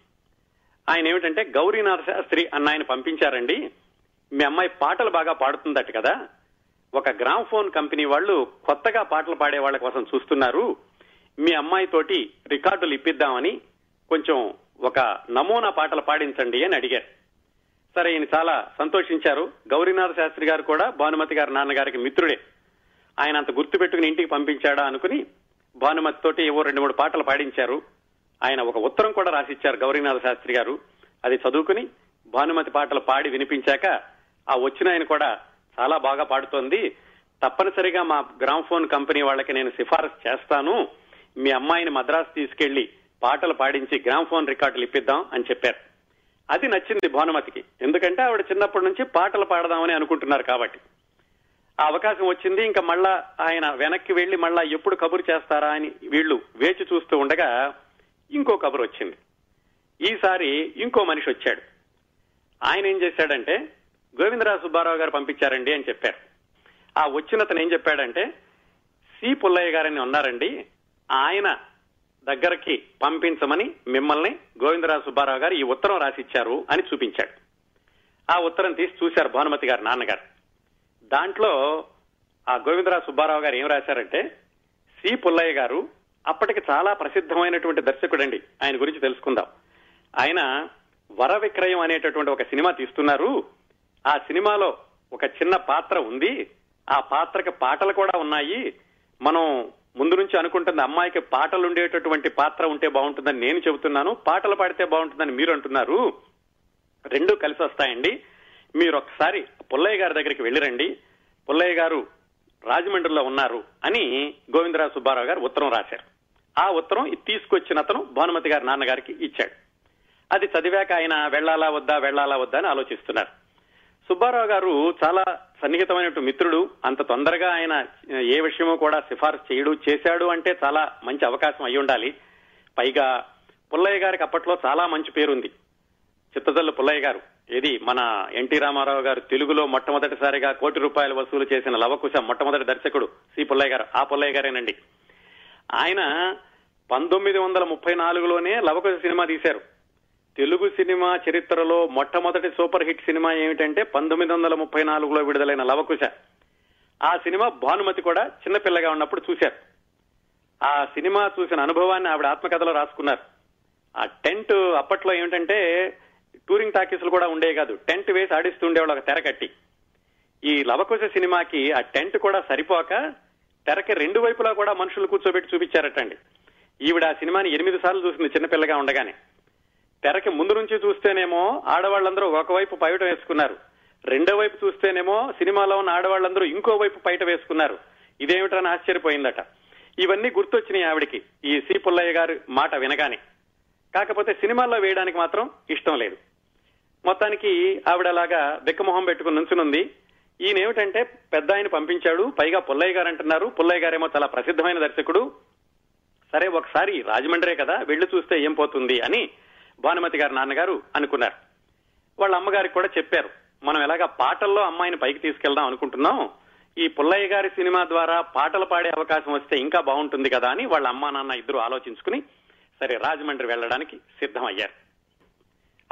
ఆయన ఏమిటంటే గౌరీనాథ శాస్త్రి అన్న ఆయన పంపించారండి. మీ అమ్మాయి పాటలు బాగా పాడుతుందట కదా. ఒక గ్రామ్ ఫోన్ కంపెనీ వాళ్ళు కొత్తగా పాటలు పాడే వాళ్ళ కోసం చూస్తున్నారు. మీ అమ్మాయి తోటి రికార్డులు ఇప్పిద్దామని కొంచెం ఒక నమూనా పాటలు పాడించండి అని అడిగారు. సరే ఈయన చాలా సంతోషించారు. గౌరీనాథ శాస్త్రి గారు కూడా భానుమతి గారి నాన్నగారికి మిత్రుడే. ఆయన అంత గుర్తు పెట్టుకుని ఇంటికి పంపించాడా అనుకుని భానుమతి తోటి ఏవో రెండు మూడు పాటలు పాడించారు. ఆయన ఒక ఉత్తరం కూడా రాసిచ్చారు గౌరీనాథ శాస్త్రి గారు. అది చదువుకుని భానుమతి పాటలు పాడి వినిపించాక ఆ వచ్చిన ఆయన కూడా చాలా బాగా పాడుతోంది. తప్పనిసరిగా మా గ్రామ్ఫోన్ కంపెనీ వాళ్ళకి నేను సిఫారసు చేస్తాను. మీ అమ్మాయిని మద్రాసు తీసుకెళ్ళి పాటలు పాడించి గ్రామ్ఫోన్ రికార్డులు ఇప్పిద్దాం అని చెప్పారు. అది నచ్చింది భానుమతికి. ఎందుకంటే ఆవిడ చిన్నప్పటి నుంచి పాటలు పాడదామని అనుకుంటున్నారు కాబట్టి. ఆ అవకాశం వచ్చింది. ఇంకా మళ్ళా ఆయన వెనక్కి వెళ్ళి మళ్ళా ఎప్పుడు కబురు చేస్తారా అని వీళ్ళు వేచి చూస్తూ ఉండగా ఇంకో కబురు వచ్చింది. ఈసారి ఇంకో మనిషి వచ్చాడు. ఆయన ఏం చేశాడంటే గోవిందరావు సుబ్బారావు గారు పంపించారండి అని చెప్పారు. ఆ వచ్చినతను ఏం చెప్పాడంటే సి పుల్లయ్య గారని ఉన్నారండి. ఆయన దగ్గరికి పంపించమని మిమ్మల్ని గోవిందరాజు సుబ్బారావు గారు ఈ ఉత్తరం రాసిచ్చారు అని చూపించాడు. ఆ ఉత్తరం తీసి చూశారు భానుమతి గారు నాన్నగారు. దాంట్లో ఆ గోవిందరాజు సుబ్బారావు గారు ఏం రాశారంటే సి పుల్లయ్య గారు అప్పటికి చాలా ప్రసిద్ధమైనటువంటి దర్శకుడండి ఆయన గురించి తెలుసుకుందాం. ఆయన వర విక్రయం అనేటటువంటి ఒక సినిమా తీస్తున్నారు. ఆ సినిమాలో ఒక చిన్న పాత్ర ఉంది. ఆ పాత్రకి పాటలు కూడా ఉన్నాయి. మనం ముందు నుంచి అనుకుంటుంది అమ్మాయికి పాటలు ఉండేటటువంటి పాత్ర ఉంటే బాగుంటుందని నేను చెబుతున్నాను. పాటలు పాడితే బాగుంటుందని మీరు అంటున్నారు. రెండు కలిసి వస్తాయండి. మీరు ఒకసారి పుల్లయ్య గారి దగ్గరికి వెళ్ళిరండి. పుల్లయ్య గారు రాజమండ్రిలో ఉన్నారు అని గోవిందరావు సుబ్బారావు గారు ఉత్తరం రాశారు. ఆ ఉత్తరం తీసుకొచ్చిన అతను భానుమతి గారి నాన్నగారికి ఇచ్చాడు. అది చదివాక ఆయన వెళ్ళాలా వద్దా వెళ్ళాలా వద్దా అని ఆలోచిస్తున్నారు. సుబ్బారావు గారు చాలా సన్నిహితమైనటువంటి మిత్రుడు. అంత తొందరగా ఆయన ఏ విషయమో కూడా సిఫార్సు చేయడు చేశాడు అంటే చాలా మంచి అవకాశం అయి ఉండాలి. పైగా పుల్లయ్య గారికి అప్పట్లో చాలా మంచి పేరుంది. చిత్తజల్లు పుల్లయ్య గారు. ఏది? మన ఎన్టీ రామారావు గారు తెలుగులో మొట్టమొదటిసారిగా కోటి రూపాయలు వసూలు చేసిన లవకుశ మొట్టమొదటి దర్శకుడు సి. పుల్లయ్య గారు. ఆ పుల్లయ్య గారేనండి. ఆయన పంతొమ్మిది వందల ముప్పై నాలుగులోనే లవకుశ సినిమా తీశారు. తెలుగు సినిమా చరిత్రలో మొట్టమొదటి సూపర్ హిట్ సినిమా ఏమిటంటే పంతొమ్మిది వందల ముప్పై నాలుగులో విడుదలైన లవకుశ. ఆ సినిమా భానుమతి కూడా చిన్నపిల్లగా ఉన్నప్పుడు చూశారు. ఆ సినిమా చూసిన అనుభవాన్ని ఆవిడ ఆత్మకథలో రాసుకున్నారు. ఆ టెంట్ అప్పట్లో ఏమిటంటే టూరింగ్ టాకీసులు కూడా ఉండేవి కాదు. టెంట్ వేసి ఆడిస్తూ ఉండేవాళ్ళు ఒక తెర కట్టి. ఈ లవకుశ సినిమాకి ఆ టెంట్ కూడా సరిపోక తెరకి రెండు వైపులా కూడా మనుషులు కూర్చోబెట్టి చూపించారటండి. ఈవిడ ఆ సినిమాని ఎనిమిది సార్లు చూసింది చిన్నపిల్లగా ఉండగానే. తెరకి ముందు నుంచి చూస్తేనేమో ఆడవాళ్ళందరూ ఒకవైపు పైట వేసుకున్నారు. రెండో వైపు చూస్తేనేమో సినిమాలో ఉన్న ఆడవాళ్ళందరూ ఇంకో వైపు పైట వేసుకున్నారు. ఇదేమిటని ఆశ్చర్యపోయిందట. ఇవన్నీ గుర్తొచ్చినాయి ఆవిడికి. ఈ సి పుల్లయ్య గారి మాట వినగానే. కాకపోతే సినిమాల్లో వేయడానికి మాత్రం ఇష్టం లేదు. మొత్తానికి ఆవిడలాగా బిక్కమొహం పెట్టుకుని నుంచునుంది. ఈయన ఏమిటంటే పెద్ద ఆయన పంపించాడు పైగా పుల్లయ్య గారు అంటున్నారు. పుల్లయ్య గారేమో చాలా ప్రసిద్ధమైన దర్శకుడు. సరే ఒకసారి రాజమండ్రే కదా వెళ్ళి చూస్తే ఏం పోతుంది అని భానుమతి గారి నాన్నగారు అనుకున్నారు. వాళ్ళ అమ్మగారికి కూడా చెప్పారు. మనం ఎలాగా పాటల్లో అమ్మాయిని పైకి తీసుకెళ్దాం అనుకుంటున్నాం. ఈ పుల్లయ్య గారి సినిమా ద్వారా పాటలు పాడే అవకాశం వస్తే ఇంకా బాగుంటుంది కదా అని వాళ్ళ అమ్మా నాన్న ఇద్దరు ఆలోచించుకుని సరే రాజమండ్రి వెళ్ళడానికి సిద్ధమయ్యారు.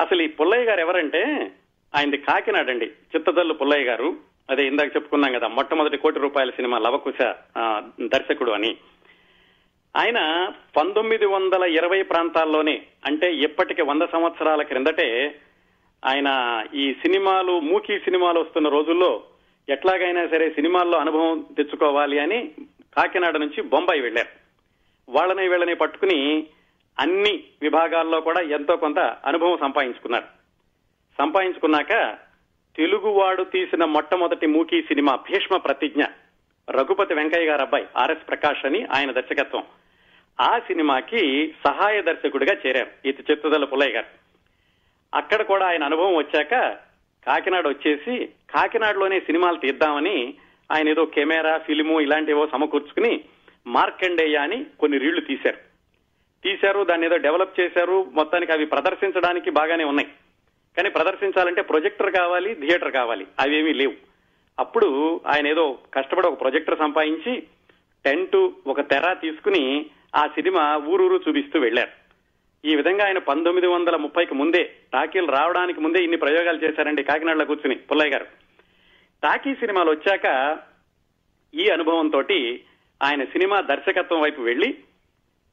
అసలు ఈ పుల్లయ్య గారు ఎవరంటే? ఆయనది కాకినాడ అండి చిత్తదల్లు పుల్లయ్య గారు. అదే ఇందాక చెప్పుకున్నాం కదా మొట్టమొదటి కోటి రూపాయల సినిమా లవకుశ దర్శకుడు అని. ఆయన పంతొమ్మిది వందల ఇరవై ప్రాంతాల్లోనే అంటే ఇప్పటికి వంద సంవత్సరాల క్రిందటే ఆయన ఈ సినిమాలు మూకీ సినిమాలు వస్తున్న రోజుల్లో ఎట్లాగైనా సరే సినిమాల్లో అనుభవం తెచ్చుకోవాలి అని కాకినాడ నుంచి బొంబాయి వెళ్ళారు వాళ్ళని వీళ్ళని పట్టుకుని అన్ని విభాగాల్లో కూడా ఎంతో కొంత అనుభవం సంపాదించుకున్నారు. సంపాదించుకున్నాక తెలుగువాడు తీసిన మొట్టమొదటి మూకీ సినిమా భీష్మ ప్రతిజ్ఞ రఘుపతి వెంకయ్య గారు అబ్బాయి ఆర్ఎస్ ప్రకాష్ అని ఆయన దర్శకత్వం. ఆ సినిమాకి సహాయ దర్శకుడిగా చేరారు. ఇది చిత్తదల పుల్లయ్య గారు. అక్కడ కూడా ఆయన అనుభవం వచ్చాక కాకినాడ వచ్చేసి కాకినాడలోనే సినిమాలు తీద్దామని ఆయన ఏదో కెమెరా ఫిలిము ఇలాంటివో సమకూర్చుకుని మార్కండేయ అని కొన్ని రీళ్ళు తీశారు. తీశారు దాన్ని ఏదో డెవలప్ చేశారు మొత్తానికి అవి ప్రదర్శించడానికి బాగానే ఉన్నాయి. కానీ ప్రదర్శించాలంటే ప్రొజెక్టర్ కావాలి థియేటర్ కావాలి అవేమీ లేవు. అప్పుడు ఆయన ఏదో కష్టపడి ఒక ప్రొజెక్టర్ సంపాదించి టెంట్ ఒక తెర తీసుకుని ఆ సినిమా ఊరూరు చూపిస్తూ వెళ్ళారు. ఈ విధంగా ఆయన పంతొమ్మిది వందల ముప్పైకి ముందే టాకీలు రావడానికి ముందే ఇన్ని ప్రయోగాలు చేశారండి కాకినాడలో కూర్చుని పుల్లయ్య గారు. టాకీ సినిమాలు వచ్చాక ఈ అనుభవంతో ఆయన సినిమా దర్శకత్వం వైపు వెళ్ళి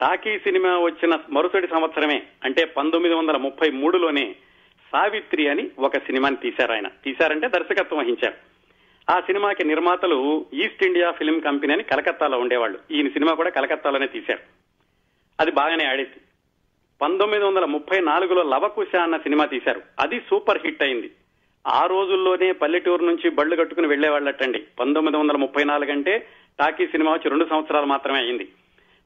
టాకీ సినిమా వచ్చిన మరుసటి సంవత్సరమే అంటే పంతొమ్మిది వందల ముప్పై మూడులోనే సావిత్రి అని ఒక సినిమాని తీశారు ఆయన. తీశారంటే దర్శకత్వం వహించారు. ఆ సినిమాకి నిర్మాతలు ఈస్ట్ ఇండియా ఫిల్మ్ కంపెనీ అని కలకత్తాలో ఉండేవాళ్ళు. ఈయన సినిమా కూడా కలకత్తాలోనే తీశారు. అది బాగానే ఆడేది. పంతొమ్మిది వందల ముప్పై నాలుగులో లవకుశ అన్న సినిమా తీశారు. అది సూపర్ హిట్ అయింది. ఆ రోజుల్లోనే పల్లెటూరు నుంచి బళ్ళు కట్టుకుని వెళ్ళేవాళ్ళటండి పంతొమ్మిది వందల ముప్పై నాలుగు అంటే టాకీ సినిమా వచ్చి రెండు సంవత్సరాలు మాత్రమే అయింది.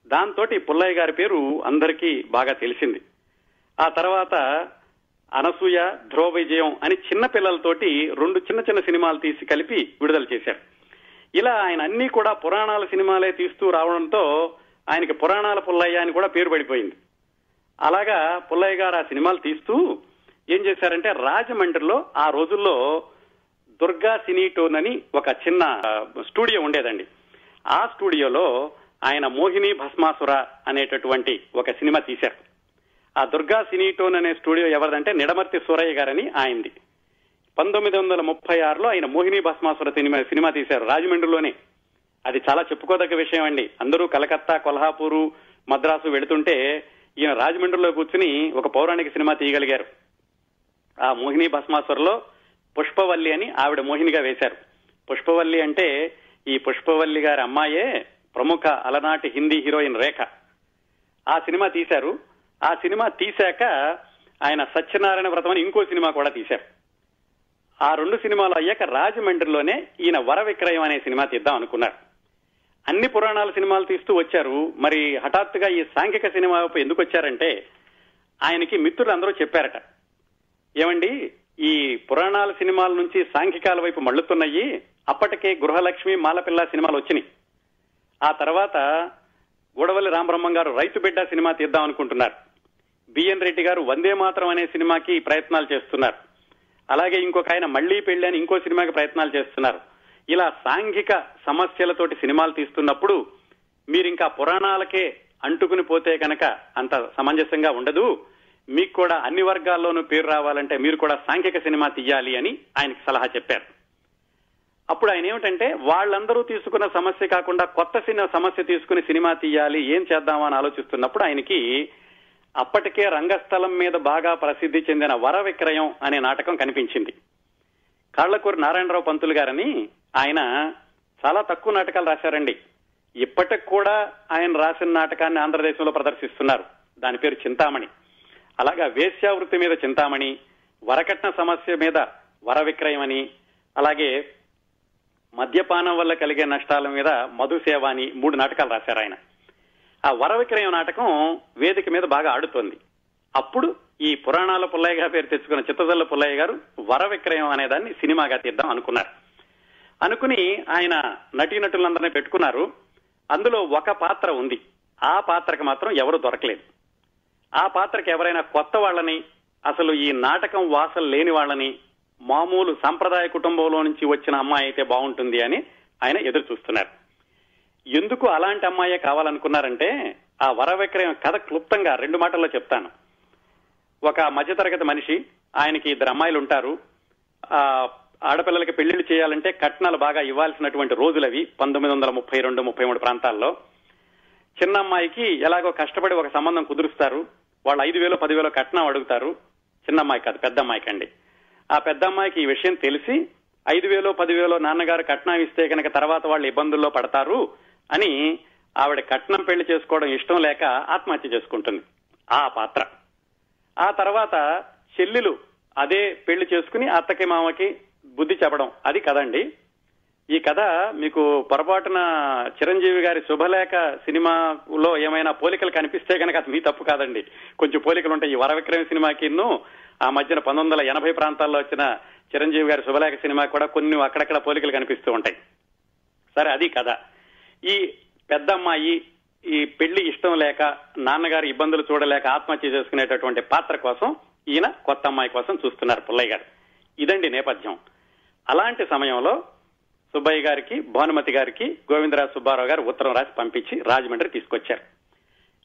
దాంతో పుల్లయ్య గారి పేరు అందరికీ బాగా తెలిసింది. ఆ తర్వాత అనసూయ ధ్రువ విజయం అని చిన్న పిల్లలతోటి రెండు చిన్న చిన్న సినిమాలు తీసి కలిపి విడుదల చేశారు. ఇలా ఆయన అన్ని కూడా పురాణాల సినిమాలే తీస్తూ రావడంతో ఆయనకి పురాణాల పుల్లయ్య అని కూడా పేరు పడిపోయింది. అలాగా పుల్లయ్య గారు ఆ సినిమాలు తీస్తూ ఏం చేశారంటే రాజమండ్రిలో ఆ రోజుల్లో దుర్గా సినీ టోన్ అని ఒక చిన్న స్టూడియో ఉండేదండి. ఆ స్టూడియోలో ఆయన మోహిని భస్మాసుర అనేటటువంటి ఒక సినిమా తీశారు. ఆ దుర్గా సినీటోన్ అనే స్టూడియో ఎవరిదంటే నిడమర్తి సూరయ్య గారని ఆయనది. పంతొమ్మిది వందల ముప్పై ఆరులో ఆయన మోహిని భస్మాసుర సినిమా సినిమా తీశారు. రాజమండ్రిలోనే. అది చాలా చెప్పుకోదగ్గ విషయం అండి. అందరూ కలకత్తా కొల్హాపూరు మద్రాసు వెళుతుంటే ఈయన రాజమండ్రిలో కూర్చుని ఒక పౌరాణిక సినిమా తీయగలిగారు. ఆ మోహిని భస్మాసురలో పుష్పవల్లి అని ఆవిడ మోహినిగా వేశారు. పుష్పవల్లి అంటే ఈ పుష్పవల్లి గారి అమ్మాయే ప్రముఖ అలనాటి హిందీ హీరోయిన్ రేఖ. ఆ సినిమా తీశారు. ఆ సినిమా తీశాక ఆయన సత్యనారాయణ వ్రతం అని ఇంకో సినిమా కూడా తీశారు. ఆ రెండు సినిమాలు అయ్యాక రాజమండ్రిలోనే ఈయన వర విక్రయం అనే సినిమా తీద్దాం అనుకున్నారు. అన్ని పురాణాల సినిమాలు తీస్తూ వచ్చారు. మరి హఠాత్తుగా ఈ సాంఘిక సినిమా వైపు ఎందుకు వచ్చారంటే ఆయనకి మిత్రులు అందరూ చెప్పారట. ఏమండి ఈ పురాణాల సినిమాల నుంచి సాంఘికాల వైపు మళ్ళుతున్నాయి. అప్పటికే గృహలక్ష్మి మాలపిల్ల సినిమాలు వచ్చినాయి. ఆ తర్వాత గూడవల్లి రామబ్రహ్మం గారు రైతు బిడ్డ సినిమా తీద్దాం అనుకుంటున్నారు. బిఎన్ రెడ్డి గారు వందే మాత్రం అనే సినిమాకి ప్రయత్నాలు చేస్తున్నారు. అలాగే ఇంకొక ఆయన మళ్ళీ పెళ్ళి అని ఇంకో సినిమాకి ప్రయత్నాలు చేస్తున్నారు. ఇలా సాంఘిక సమస్యలతోటి సినిమాలు తీస్తున్నప్పుడు మీరు ఇంకా పురాణాలకే అంటుకుని పోతే కనుక అంత సమంజసంగా ఉండదు. మీకు కూడా అన్ని వర్గాల్లోనూ పేరు రావాలంటే మీరు కూడా సాంఘిక సినిమా తీయాలి అని ఆయనకి సలహా చెప్పారు. అప్పుడు ఆయన ఏమిటంటే వాళ్ళందరూ తీసుకున్న సమస్య కాకుండా కొత్త సినిమా సమస్య తీసుకుని సినిమా తీయాలి ఏం చేద్దామని ఆలోచిస్తున్నప్పుడు ఆయనకి అప్పటికే రంగస్థలం మీద బాగా ప్రసిద్ధి చెందిన వర విక్రయం అనే నాటకం కనిపించింది. కాళ్ళకూరు నారాయణరావు పంతులు గారని ఆయన చాలా తక్కువ నాటకాలు రాశారండి. ఇప్పటికి కూడా ఆయన రాసిన నాటకాన్ని ఆంధ్రదేశంలో ప్రదర్శిస్తున్నారు. దాని పేరు చింతామణి. అలాగా వేశ్యావృత్తి మీద చింతామణి వరకట్న సమస్య మీద వర విక్రయం అని అలాగే మద్యపానం వల్ల కలిగే నష్టాల మీద మధుసేవ అని మూడు నాటకాలు రాశారు ఆయన. ఆ వర విక్రయం నాటకం వేదిక మీద బాగా ఆడుతోంది. అప్పుడు ఈ పురాణాల పుల్లయ్యగా పేరు తెచ్చుకున్న చిత్తదల్ల పుల్లయ్య గారు వర విక్రయం అనే దాన్ని సినిమాగా తీద్దాం అనుకున్నారు. అనుకుని ఆయన నటీనటులందరినీ పెట్టుకున్నారు. అందులో ఒక పాత్ర ఉంది. ఆ పాత్రకు మాత్రం ఎవరు దొరకలేదు. ఆ పాత్రకి ఎవరైనా కొత్త వాళ్ళని అసలు ఈ నాటకం వాసలు లేని వాళ్ళని మామూలు సంప్రదాయ కుటుంబంలో నుంచి వచ్చిన అమ్మాయి అయితే బాగుంటుంది అని ఆయన ఎదురు చూస్తున్నారు. ఎందుకు అలాంటి అమ్మాయే కావాలనుకున్నారంటే ఆ వర విక్రయం కథ క్లుప్తంగా రెండు మాటల్లో చెప్తాను. ఒక మధ్యతరగతి మనిషి ఆయనకి ఇద్దరు అమ్మాయిలు ఉంటారు. ఆ ఆడపిల్లలకి పెళ్ళిళ్ళు చేయాలంటే కట్నాలు బాగా ఇవ్వాల్సినటువంటి రోజులవి పంతొమ్మిది వందల ముప్పై రెండు ముప్పై మూడు ప్రాంతాల్లో. చిన్న అమ్మాయికి ఎలాగో కష్టపడి ఒక సంబంధం కుదురుస్తారు. వాళ్ళు ఐదు వేలు పదివేలు కట్నం అడుగుతారు. చిన్న అమ్మాయి కాదు పెద్ద అమ్మాయికి అండి ఆ పెద్ద అమ్మాయికి ఈ విషయం తెలిసి ఐదు వేలో పదివేలో నాన్నగారు కట్నం ఇస్తే కనుక తర్వాత వాళ్ళు ఇబ్బందుల్లో పడతారు. అని ఆవిడ కట్నం పెళ్ళి చేసుకోవడం ఇష్టం లేక ఆత్మహత్య చేసుకుంటుంది. ఆ పాత్ర. ఆ తర్వాత చెల్లెలు అదే పెళ్ళి చేసుకుని అత్తకి మామకి బుద్ధి చెప్పడం అది కదండి. ఈ కథ మీకు పొరపాటున చిరంజీవి గారి శుభలేఖ సినిమాలో ఏమైనా పోలికలు కనిపిస్తే కనుక అది మీ తప్పు కాదండి. కొంచెం పోలికలు ఉంటాయి. ఈ వరవిక్రమ సినిమాకి ఆ మధ్యన పంతొమ్మిది వందల ఎనభై ప్రాంతాల్లో వచ్చిన చిరంజీవి గారి శుభలేఖ సినిమా కూడా కొన్ని అక్కడక్కడ పోలికలు కనిపిస్తూ ఉంటాయి. సరే అది కథ. ఈ పెద్దమ్మాయి ఈ పెళ్ళి ఇష్టం లేక నాన్నగారు ఇబ్బందులు చూడలేక ఆత్మహత్య చేసుకునేటటువంటి పాత్ర కోసం ఈయన కొత్త అమ్మాయి కోసం చూస్తున్నారు పుల్లయ్య గారు. ఇదండి నేపథ్యం. అలాంటి సమయంలో సుబ్బయ్య గారికి భానుమతి గారికి గోవిందరాజు సుబ్బారావు గారు ఉత్తరం రాసి పంపించి రాజమండ్రి తీసుకొచ్చారు.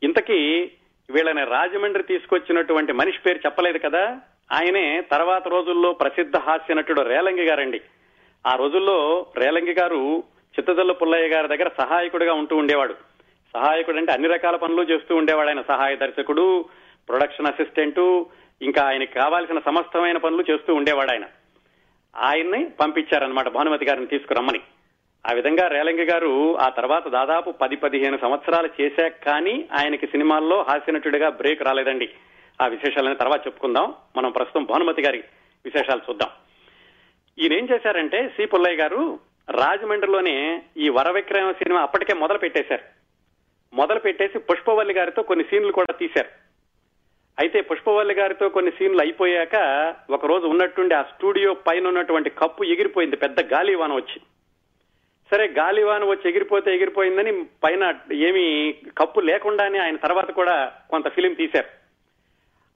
ఇంతకీ వీళ్ళని రాజమండ్రి తీసుకొచ్చినటువంటి మనిషి పేరు చెప్పలేదు కదా? ఆయనే తర్వాత రోజుల్లో ప్రసిద్ధ హాస్య నటుడు రేలంగి గారండి. ఆ రోజుల్లో రేలంగి గారు చిత్తదల్ల పుల్లయ్య గారి దగ్గర సహాయకుడిగా ఉంటూ ఉండేవాడు. సహాయకుడు అంటే అన్ని రకాల పనులు చేస్తూ ఉండేవాడు ఆయన సహాయ దర్శకుడు ప్రొడక్షన్ అసిస్టెంట్ ఇంకా ఆయనకి కావాల్సిన సమస్తమైన పనులు చేస్తూ ఉండేవాడు ఆయన. ఆయన్ని పంపించారనమాట భానుమతి గారిని తీసుకురమ్మని. ఆ విధంగా రేలంగి గారు ఆ తర్వాత దాదాపు పది పదిహేను సంవత్సరాలు చేశాక కానీ ఆయనకి సినిమాల్లో హాస్యనటుడిగా బ్రేక్ రాలేదండి. ఆ విశేషాలని తర్వాత చెప్పుకుందాం. మనం ప్రస్తుతం భానుమతి గారి విశేషాలు చూద్దాం. ఈయన ఏం చేశారంటే సి పుల్లయ్య గారు రాజమండ్రిలోనే ఈ వరవిక్రమ సినిమా అప్పటికే మొదలు పెట్టేశారు. మొదలు పెట్టేసి పుష్పవల్లి గారితో కొన్ని సీన్లు కూడా తీశారు. అయితే పుష్పవల్లి గారితో కొన్ని సీన్లు అయిపోయాక ఒక రోజు ఉన్నట్టుండి ఆ స్టూడియో పైన ఉన్నటువంటి కప్పు ఎగిరిపోయింది పెద్ద గాలివాన వచ్చి. సరే గాలివాన వచ్చి ఎగిరిపోతే ఎగిరిపోయిందని పైన ఏమి కప్పు లేకుండానే ఆయన తర్వాత కూడా కొంత ఫిలిం తీశారు.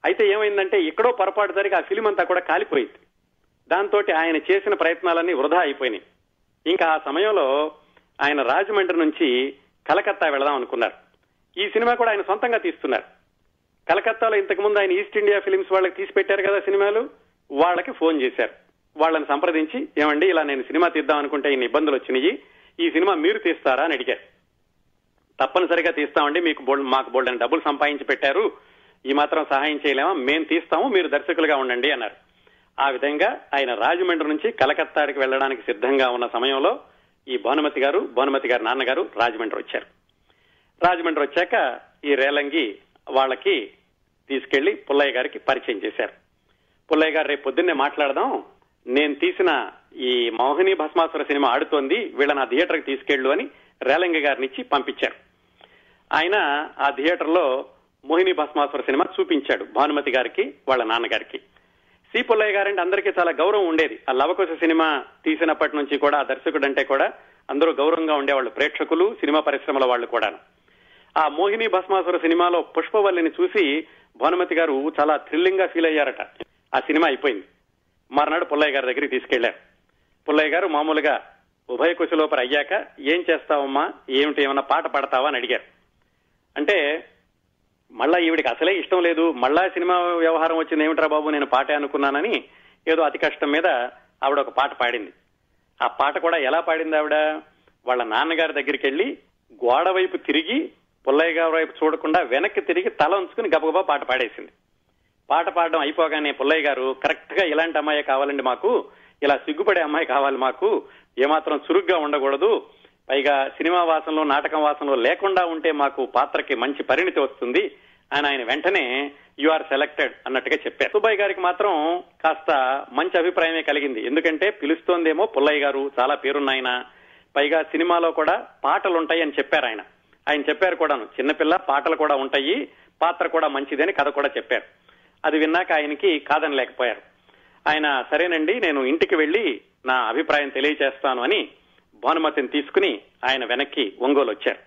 అయితే ఏమైందంటే ఎక్కడో పొరపాటు జరిగి ఆ ఫిలిం అంతా కూడా కాలిపోయింది. దాంతో ఆయన చేసిన ప్రయత్నాలన్నీ వృధా అయిపోయినాయి. ఇంకా ఆ సమయంలో ఆయన రాజమండ్రి నుంచి కలకత్తా వెళదాం అనుకున్నారు. ఈ సినిమా కూడా ఆయన సొంతంగా తీస్తున్నారు. కలకత్తాలో ఇంతకు ముందు ఆయన ఈస్ట్ ఇండియా ఫిలిమ్స్ వాళ్ళకి తీసి పెట్టారు కదా సినిమాలు వాళ్ళకి ఫోన్ చేశారు. వాళ్ళని సంప్రదించి ఏమండి ఇలా నేను సినిమా తీద్దాం అనుకుంటే ఇన్ని ఇబ్బందులు వచ్చినాయి ఈ సినిమా మీరు తీస్తారా? అని అడిగారు. తప్పనిసరిగా తీస్తామండి మీకు బోల్డ్ మాకు బోల్డ్ అని డబ్బులు సంపాదించి పెట్టారు. ఈ మాత్రం సహాయం చేయలేమా మేము తీస్తాము మీరు దర్శకులుగా ఉండండి అన్నారు. ఆ విధంగా ఆయన రాజమండ్రి నుంచి కలకత్తాకి వెళ్ళడానికి సిద్ధంగా ఉన్న సమయంలో ఈ భానుమతి గారు భానుమతి గారి నాన్నగారు రాజమండ్రి వచ్చారు. రాజమండ్రి వచ్చాక ఈ రేలంగి వాళ్ళకి తీసుకెళ్ళి పుల్లయ్య గారికి పరిచయం చేశారు. పుల్లయ్య గారు రేపు పొద్దున్నే మాట్లాడదాం. నేను తీసిన ఈ మోహిని భస్మాసుర సినిమా ఆడుతోంది. వీళ్ళని ఆ థియేటర్కి తీసుకెళ్ళు అని రేలంగి గారిని ఇచ్చి పంపించారు. ఆయన ఆ థియేటర్లో మోహిని భస్మాసుర సినిమా చూపించాడు భానుమతి గారికి వాళ్ళ నాన్నగారికి. సి పుల్లయ్య గారంటే అందరికీ చాలా గౌరవం ఉండేది. ఆ లవకుశ సినిమా తీసినప్పటి నుంచి కూడా ఆ దర్శకుడు అంటే కూడా అందరూ గౌరవంగా ఉండేవాళ్ళు. ప్రేక్షకులు సినిమా పరిశ్రమల వాళ్ళు కూడాను. ఆ మోహిని భస్మాసుర సినిమాలో పుష్పవల్లిని చూసి భానుమతి గారు చాలా థ్రిల్లింగ్గా ఫీల్ అయ్యారట. ఆ సినిమా అయిపోయింది. మర్నాడు పుల్లయ్య గారి దగ్గరికి తీసుకెళ్ళారు పుల్లయ్య గారు మామూలుగా ఉభయ కుశలోపర అయ్యాక ఏం చేస్తావమ్మా? ఏమిటి? ఏమన్నా పాట పాడతావా? అని అడిగారు. అంటే మళ్ళా ఈవిడికి అసలే ఇష్టం లేదు. మళ్ళా సినిమా వ్యవహారం వచ్చింది ఏమిట్రా బాబు నేను పాటే అనుకున్నానని ఏదో అతి కష్టం మీద ఆవిడ ఒక పాట పాడింది. ఆ పాట కూడా ఎలా పాడింది ఆవిడ? వాళ్ళ నాన్నగారి దగ్గరికి వెళ్ళి గోడ వైపు తిరిగి పుల్లయ్య గారి వైపు చూడకుండా వెనక్కి తిరిగి తల ఉంచుకుని గబగబా పాట పాడేసింది. పాట పాడడం అయిపోగానే పుల్లయ్య గారు కరెక్ట్గా ఇలాంటి అమ్మాయి కావాలండి మాకు. ఇలా సిగ్గుపడే అమ్మాయి కావాలి మాకు. ఏమాత్రం చురుగ్గా ఉండకూడదు. పైగా సినిమా వాసనలో నాటకం వాసనలో లేకుండా ఉంటే మాకు పాత్రకి మంచి పరిణితి వస్తుంది అని ఆయన వెంటనే యు ఆర్ సెలెక్టెడ్ అన్నట్టుగా చెప్పారు. సుబ్బయ్య గారికి మాత్రం కాస్త మంచి అభిప్రాయమే కలిగింది. ఎందుకంటే పిలుస్తోందేమో పుల్లయ్య గారు చాలా పేరున్నాయన. పైగా సినిమాలో కూడా పాటలు ఉంటాయి అని చెప్పారు ఆయన. ఆయన చెప్పారు కూడాను చిన్నపిల్ల పాటలు కూడా ఉంటాయి పాత్ర కూడా మంచిదని కథ కూడా చెప్పారు. అది విన్నాక ఆయనకి కాదనలేకపోయారు. ఆయన సరేనండి నేను ఇంటికి వెళ్ళి నా అభిప్రాయం తెలియజేస్తాను అని భానుమతిని తీసుకుని ఆయన వెనక్కి ఒంగోలు వచ్చారు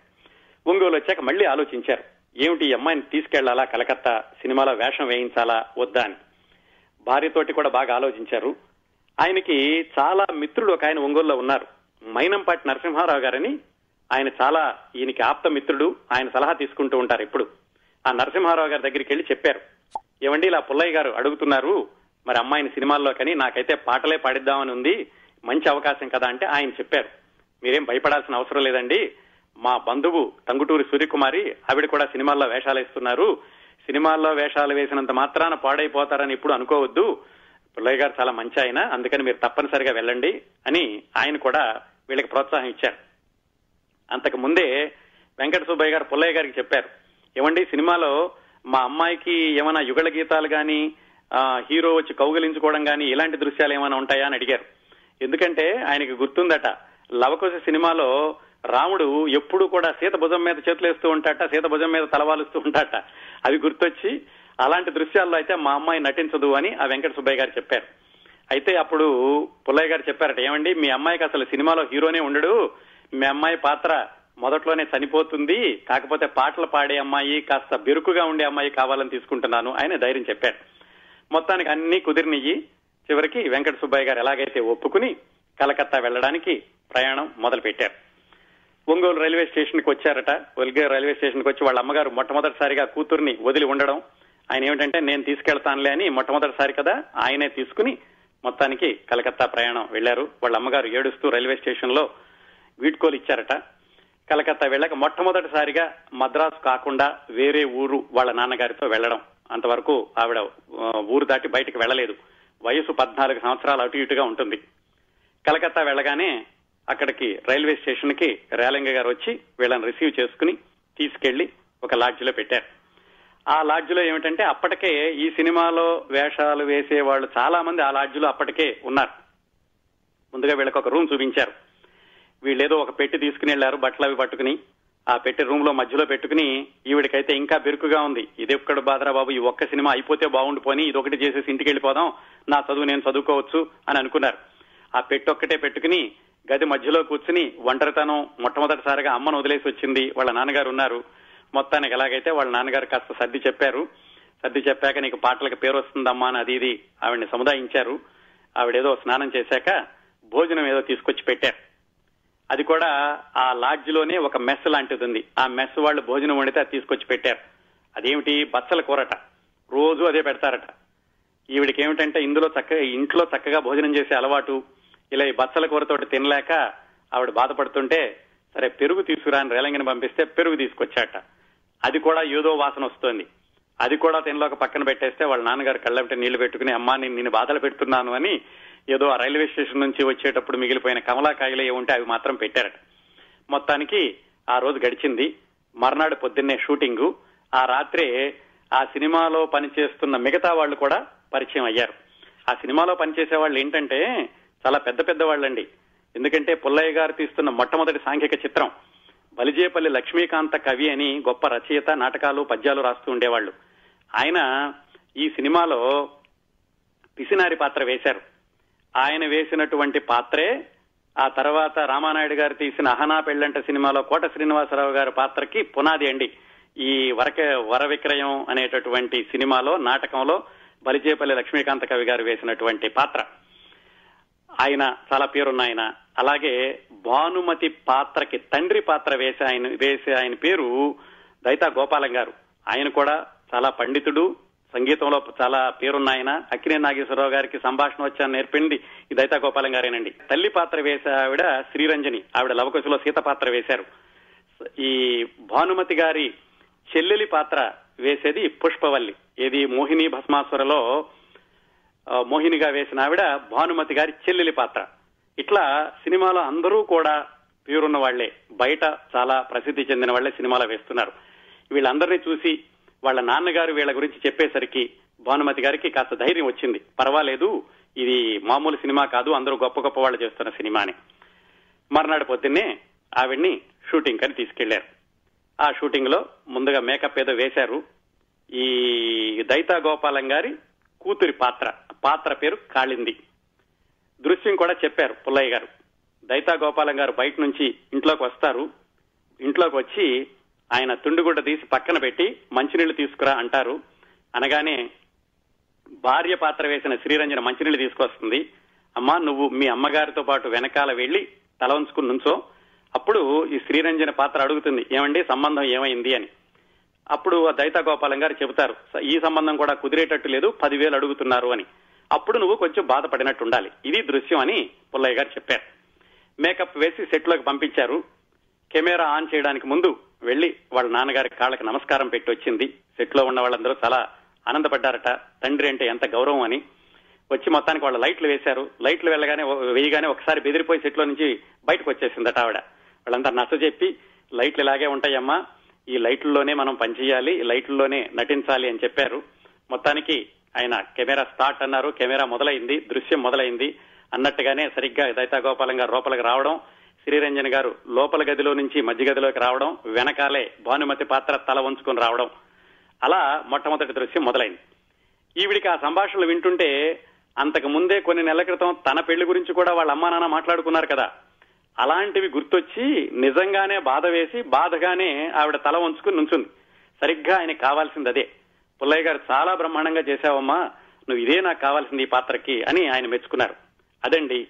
ఒంగోలు వచ్చాక మళ్ళీ ఆలోచించారు. ఏమిటి ఈ అమ్మాయిని తీసుకెళ్ళాలా కలకత్తా? సినిమాలో వేషం వేయించాలా? వద్దా అని. భార్యతోటి కూడా బాగా ఆలోచించారు. ఆయనకి చాలా మిత్రుడు ఒక ఆయన ఒంగోలులో ఉన్నారు. మైనంపాటి నరసింహారావు గారని ఆయన చాలా ఈయనకి ఆప్త మిత్రుడు. ఆయన సలహా తీసుకుంటూ ఉంటారు ఎప్పుడు. ఆ నరసింహారావు గారి దగ్గరికి వెళ్ళి చెప్పారు. ఏమండి ఇలా పుల్లయ్య గారు అడుగుతున్నారు. మరి అమ్మాయిని సినిమాల్లో కానీ నాకైతే పాటలే పాడిద్దామని ఉంది. మంచి అవకాశం కదా అంటే ఆయన చెప్పారు. మీరేం భయపడాల్సిన అవసరం లేదండి. మా బంధువు టంగుటూరి సూర్యకుమారి ఆవిడ కూడా సినిమాల్లో వేషాలు వేస్తున్నారు. సినిమాల్లో వేషాలు వేసినంత మాత్రాన పాడైపోతారని ఇప్పుడు అనుకోవద్దు. పుల్లయ్య గారు చాలా మంచి ఆయన అందుకని మీరు తప్పనిసరిగా వెళ్ళండి అని ఆయన కూడా వీళ్ళకి ప్రోత్సాహం ఇచ్చారు. అంతకు ముందే వెంకట సుబ్బయ్య గారు పుల్లయ్య గారికి చెప్పారు. ఏమండి సినిమాలో మా అమ్మాయికి ఏమైనా యుగళ గీతాలు కానీ హీరో వచ్చి కౌగిలించుకోవడం కానీ ఇలాంటి దృశ్యాలు ఏమైనా ఉంటాయా అని అడిగారు. ఎందుకంటే ఆయనకి గుర్తుందట లవకుశ సినిమాలో రాముడు ఎప్పుడు కూడా సీత భుజం మీద చేతులు వేస్తూ ఉంటాట సీత భుజం మీద తలవాలుస్తూ ఉంటాట. అవి గుర్తొచ్చి అలాంటి దృశ్యాల్లో అయితే మా అమ్మాయి నటించదు అని ఆ వెంకట సుబ్బయ్య గారు చెప్పారు. అయితే అప్పుడు పుల్లయ్య గారు చెప్పారట ఏమండి మీ అమ్మాయికి అసలు సినిమాలో హీరోనే ఉండడు. మీ అమ్మాయి పాత్ర మొదట్లోనే చనిపోతుంది. కాకపోతే పాటలు పాడే అమ్మాయి కాస్త బెరుకుగా ఉండే అమ్మాయి కావాలని తీసుకుంటున్నాను ఆయన ధైర్యం చెప్పారు. మొత్తానికి అన్ని కుదిరినయ్యి. చివరికి వెంకట సుబ్బయ్య గారు ఎలాగైతే ఒప్పుకుని కలకత్తా వెళ్ళడానికి ప్రయాణం మొదలు పెట్టారు ఒంగోలు రైల్వే స్టేషన్కి వచ్చారట. ఒంగోలు రైల్వే స్టేషన్కి వచ్చి వాళ్ళ అమ్మగారు మొట్టమొదటిసారిగా కూతుర్ని వదిలి ఉండడం. ఆయన ఏమిటంటే నేను తీసుకెళ్తానులే అని మొట్టమొదటిసారి కదా ఆయనే తీసుకుని మొత్తానికి కలకత్తా ప్రయాణం వెళ్ళారు వాళ్ళ అమ్మగారు ఏడుస్తూ రైల్వే స్టేషన్లో వీడ్కోలు ఇచ్చారట. కలకత్తా వెళ్ళాక మొట్టమొదటిసారిగా మద్రాసు కాకుండా వేరే ఊరు వాళ్ళ నాన్నగారితో వెళ్ళడం అంతవరకు ఆవిడ ఊరు దాటి బయటకు వెళ్ళలేదు వయసు పద్నాలుగు సంవత్సరాలు అటు ఇటుగా ఉంటుంది. కలకత్తా వెళ్ళగానే అక్కడికి రైల్వే స్టేషన్కి రేలంగ గారు వచ్చి వీళ్ళని రిసీవ్ చేసుకుని తీసుకెళ్ళి ఒక లాడ్జిలో పెట్టారు. ఆ లాడ్జిలో ఏమిటంటే అప్పటికే ఈ సినిమాలో వేషాలు వేసే వాళ్ళు చాలా మంది ఆ లాడ్జిలో అప్పటికే ఉన్నారు. ముందుగా వీళ్ళకి ఒక రూమ్ చూపించారు. వీళ్ళేదో ఒక పెట్టి తీసుకుని వెళ్ళారు బట్టలు అవి పట్టుకుని. ఆ పెట్టి రూమ్లో మధ్యలో పెట్టుకుని ఈవిడికైతే ఇంకా బెరుకుగా ఉంది. ఇది ఒక్కడు బాబు ఈ ఒక్క సినిమా అయిపోతే బాగుండిపోని ఇది ఒకటి చేసేసి ఇంటికి వెళ్ళిపోదాం నా చదువు నేను చదువుకోవచ్చు అని అనుకున్నారు. ఆ పెట్టొక్కటే పెట్టుకుని గది మధ్యలో కూర్చుని ఒంటరితనం మొట్టమొదటిసారిగా అమ్మను వదిలేసి వచ్చింది. వాళ్ళ నాన్నగారు ఉన్నారు. మొత్తానికి ఎలాగైతే వాళ్ళ నాన్నగారు కాస్త సర్ది చెప్పారు. సర్ది చెప్పాక నీకు పాటలకు పేరు వస్తుందమ్మా అని అది ఇది ఆవిడ్ని సముదాయించారు. ఆవిడేదో స్నానం చేశాక భోజనం ఏదో తీసుకొచ్చి పెట్టారు. అది కూడా ఆ లాడ్జ్లోనే ఒక మెస్ లాంటిది ఉంది. ఆ మెస్ వాళ్ళు భోజనం వండితే అది తీసుకొచ్చి పెట్టారు. అదేమిటి? బచ్చల కూరట. రోజు అదే పెడతారట. ఈవిడికి ఏమిటంటే ఇందులో చక్కగా ఇంట్లో చక్కగా భోజనం చేసే అలవాటు. ఇలా ఈ బచ్చల కూరతోటి తినలేక ఆవిడ బాధపడుతుంటే సరే పెరుగు తీసుకురాని రేలంగిని పంపిస్తే పెరుగు తీసుకొచ్చాట. అది కూడా ఏదో వాసన వస్తోంది. అది కూడా తినలోక పక్కన పెట్టేస్తే వాళ్ళ నాన్నగారు కళ్ళంటే నీళ్ళు పెట్టుకుని అమ్మా నేను బాధలు పెడుతున్నాను అని ఏదో ఆ రైల్వే స్టేషన్ నుంచి వచ్చేటప్పుడు మిగిలిపోయిన కమలాకాయలు ఏముంటే ఉంటే అవి మాత్రం పెట్టారట. మొత్తానికి ఆ రోజు గడిచింది. మర్నాడు పొద్దున్నే షూటింగు. ఆ రాత్రే ఆ సినిమాలో పనిచేస్తున్న మిగతా వాళ్ళు కూడా పరిచయం అయ్యారు. ఆ సినిమాలో పనిచేసే వాళ్ళు ఏంటంటే చాలా పెద్ద పెద్ద వాళ్ళండి. ఎందుకంటే పుల్లయ్య గారు తీస్తున్న మొట్టమొదటి సాంఘిక చిత్రం బలిజేపల్లి లక్ష్మీకాంత కవి అని గొప్ప రచయిత నాటకాలు పద్యాలు రాస్తూ ఉండేవాళ్ళు. ఆయన ఈ సినిమాలో పిసినారి పాత్ర వేశారు. ఆయన వేసినటువంటి పాత్రే ఆ తర్వాత రామానాయుడు గారు తీసిన అహనా పెళ్ళంట సినిమాలో కోట శ్రీనివాసరావు గారి పాత్రకి పునాది అండి. ఈ వరక వర విక్రయం అనేటటువంటి సినిమాలో నాటకంలో బలిజేపల్లి లక్ష్మీకాంత కవి గారు వేసినటువంటి పాత్ర. ఆయన చాలా పేరున్న ఆయన. అలాగే భానుమతి పాత్రకి తండ్రి పాత్ర వేసే ఆయన వేసే ఆయన పేరు దైతా గోపాలం గారు. ఆయన కూడా చాలా పండితుడు సంగీతంలో చాలా పేరున్న ఆయన. అక్కినే నాగేశ్వరరావు గారికి సంభాషణ వచ్చాను నేర్పింది ఈ దైతా గోపాలం గారేనండి. తల్లి పాత్ర వేసే ఆవిడ శ్రీరంజని ఆవిడ లవకుశలో సీత పాత్ర వేశారు. ఈ భానుమతి గారి చెల్లెలి పాత్ర వేసేది పుష్పవల్లి. ఏది మోహిని భస్మాసురలో మోహినిగా వేసిన ఆవిడ భానుమతి గారి చెల్లెలి పాత్ర. ఇట్లా సినిమాలో అందరూ కూడా పేరున్న వాళ్ళే. బయట చాలా ప్రసిద్ధి చెందిన వాళ్ళే సినిమాలో వేస్తున్నారు. వీళ్ళందరినీ చూసి వాళ్ళ నాన్నగారు వీళ్ళ గురించి చెప్పేసరికి భానుమతి గారికి కాస్త ధైర్యం వచ్చింది. పర్వాలేదు ఇది మామూలు సినిమా కాదు అందరూ గొప్ప గొప్ప వాళ్ళు చేస్తున్న సినిమాని మర్నాడు పొద్దున్నే ఆవిడ్ని షూటింగ్ కని తీసుకెళ్ళారు. ఆ షూటింగ్లో ముందుగా మేకప్ ఏదో వేశారు. ఈ దైతా గోపాలం గారి కూతురి పాత్ర పాత్ర పేరు కాళింది. దృశ్యం కూడా చెప్పారు పుల్లయ్య గారు. దైతా గోపాలం గారు బయట నుంచి ఇంట్లోకి వస్తారు. ఇంట్లోకి వచ్చి ఆయన తుండుగుడ్డ తీసి పక్కన పెట్టి మంచినీళ్ళు తీసుకురా అంటారు. అనగానే భార్య పాత్ర వేసిన శ్రీరంజన మంచినీళ్ళు తీసుకొస్తుంది. అమ్మా నువ్వు మీ అమ్మగారితో పాటు వెనకాల వెళ్ళి తల ఉంచుకుని నుంచో. అప్పుడు ఈ శ్రీరంజన పాత్ర అడుగుతుంది. ఏమండి సంబంధం ఏమైంది అని. అప్పుడు దైతా గోపాలం గారు చెబుతారు ఈ సంబంధం కూడా కుదిరేటట్టు లేదు పదివేలు అడుగుతున్నారు అని. అప్పుడు నువ్వు కొంచెం బాధపడినట్టు ఉండాలి. ఇది దృశ్యం అని పుల్లయ్య గారు చెప్పారు. మేకప్ వేసి సెట్లోకి పంపించారు. కెమెరా ఆన్ చేయడానికి ముందు వెళ్ళి వాళ్ళ నాన్నగారి కాళ్ళకి నమస్కారం పెట్టి వచ్చింది. సెట్లో ఉన్న వాళ్ళందరూ చాలా ఆనందపడ్డారట. తండ్రి అంటే ఎంత గౌరవం అని. వచ్చి మొత్తానికి వాళ్ళు లైట్లు వేశారు. లైట్లు వెళ్ళగానే వేయగానే ఒకసారి బెదిరిపోయి సెట్లో నుంచి బయటకు వచ్చేసిందట ఆవిడ. వాళ్ళంతా నచ్చ చెప్పి లైట్లు ఇలాగే ఉంటాయమ్మా. ఈ లైట్లలోనే మనం పనిచేయాలి ఈ లైట్లలోనే నటించాలి అని చెప్పారు. మొత్తానికి ఆయన కెమెరా స్టార్ట్ అన్నారు. కెమెరా మొదలైంది దృశ్యం మొదలైంది. అన్నట్టుగానే సరిగ్గా దైతా గోపాలం గారు లోపలికి రావడం శ్రీరంజన్ గారు లోపల గదిలో నుంచి మధ్య గదిలోకి రావడం వెనకాలే భానుమతి పాత్ర తల వంచుకొని రావడం. అలా మొట్టమొదటి దృశ్యం మొదలైంది. ఈవిడికి ఆ సంభాషణలు వింటుంటే అంతకు ముందే కొన్ని నెలల క్రితం తన పెళ్ళి గురించి కూడా వాళ్ళ అమ్మా నాన్న మాట్లాడుకున్నారు కదా. అలాంటివి గుర్తొచ్చి నిజంగానే బాధ వేసి బాధగానే ఆవిడ తల వంచుకుని నుంచుంది. సరిగ్గా ఆయనకి కావాల్సింది అదే. పుల్లయ్య గారు చాలా బ్రహ్మాండంగా చేశావమ్మా నువ్వు ఇదే నాకు కావాల్సింది ఈ పాత్రకి అని ఆయన మెచ్చుకున్నారు. అదండి.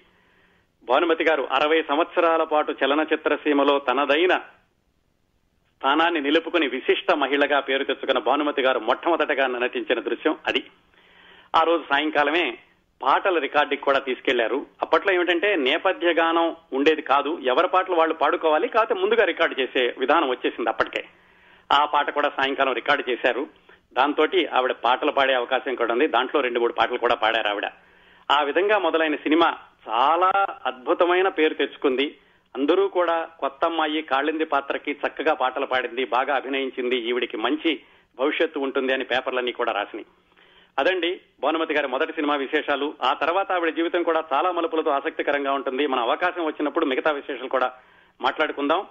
భానుమతి గారు అరవై సంవత్సరాల పాటు చలనచిత్ర సీమలో తనదైన స్థానాన్ని నిలుపుకుని విశిష్ట మహిళగా పేరు తెచ్చుకున్న భానుమతి గారు మొట్టమొదటగా నటించిన దృశ్యం అది. ఆ రోజు సాయంకాలమే పాటల రికార్డింగ్ కూడా తీసుకెళ్ళారు. అప్పట్లో ఏమిటంటే నేపథ్య గానం ఉండేది కాదు. ఎవరి పాటలు వాళ్ళు పాడుకోవాలి కాకపోతే ముందుగా రికార్డు చేసే విధానం వచ్చేసింది అప్పటికే. ఆ పాట కూడా సాయంకాలం రికార్డు చేశారు. దాంతో ఆవిడ పాటలు పాడే అవకాశం కూడా ఉంది. దాంట్లో రెండు మూడు పాటలు కూడా పాడారు ఆవిడ. ఆ విధంగా మొదలైన సినిమా చాలా అద్భుతమైన పేరు తెచ్చుకుంది. అందరూ కూడా కొత్త అమ్మాయి కాళింది పాత్రకి చక్కగా పాటలు పాడింది బాగా అభినయించింది. ఈవిడికి మంచి భవిష్యత్తు ఉంటుంది అని పేపర్లన్నీ కూడా రాసినాయి. అదండి భానుమతి గారి మొదటి సినిమా విశేషాలు. ఆ తర్వాత ఆవిడ జీవితం కూడా చాలా మలుపులతో ఆసక్తికరంగా ఉంటుంది. మన అవకాశం వచ్చినప్పుడు మిగతా విశేషాలు కూడా మాట్లాడుకుందాం.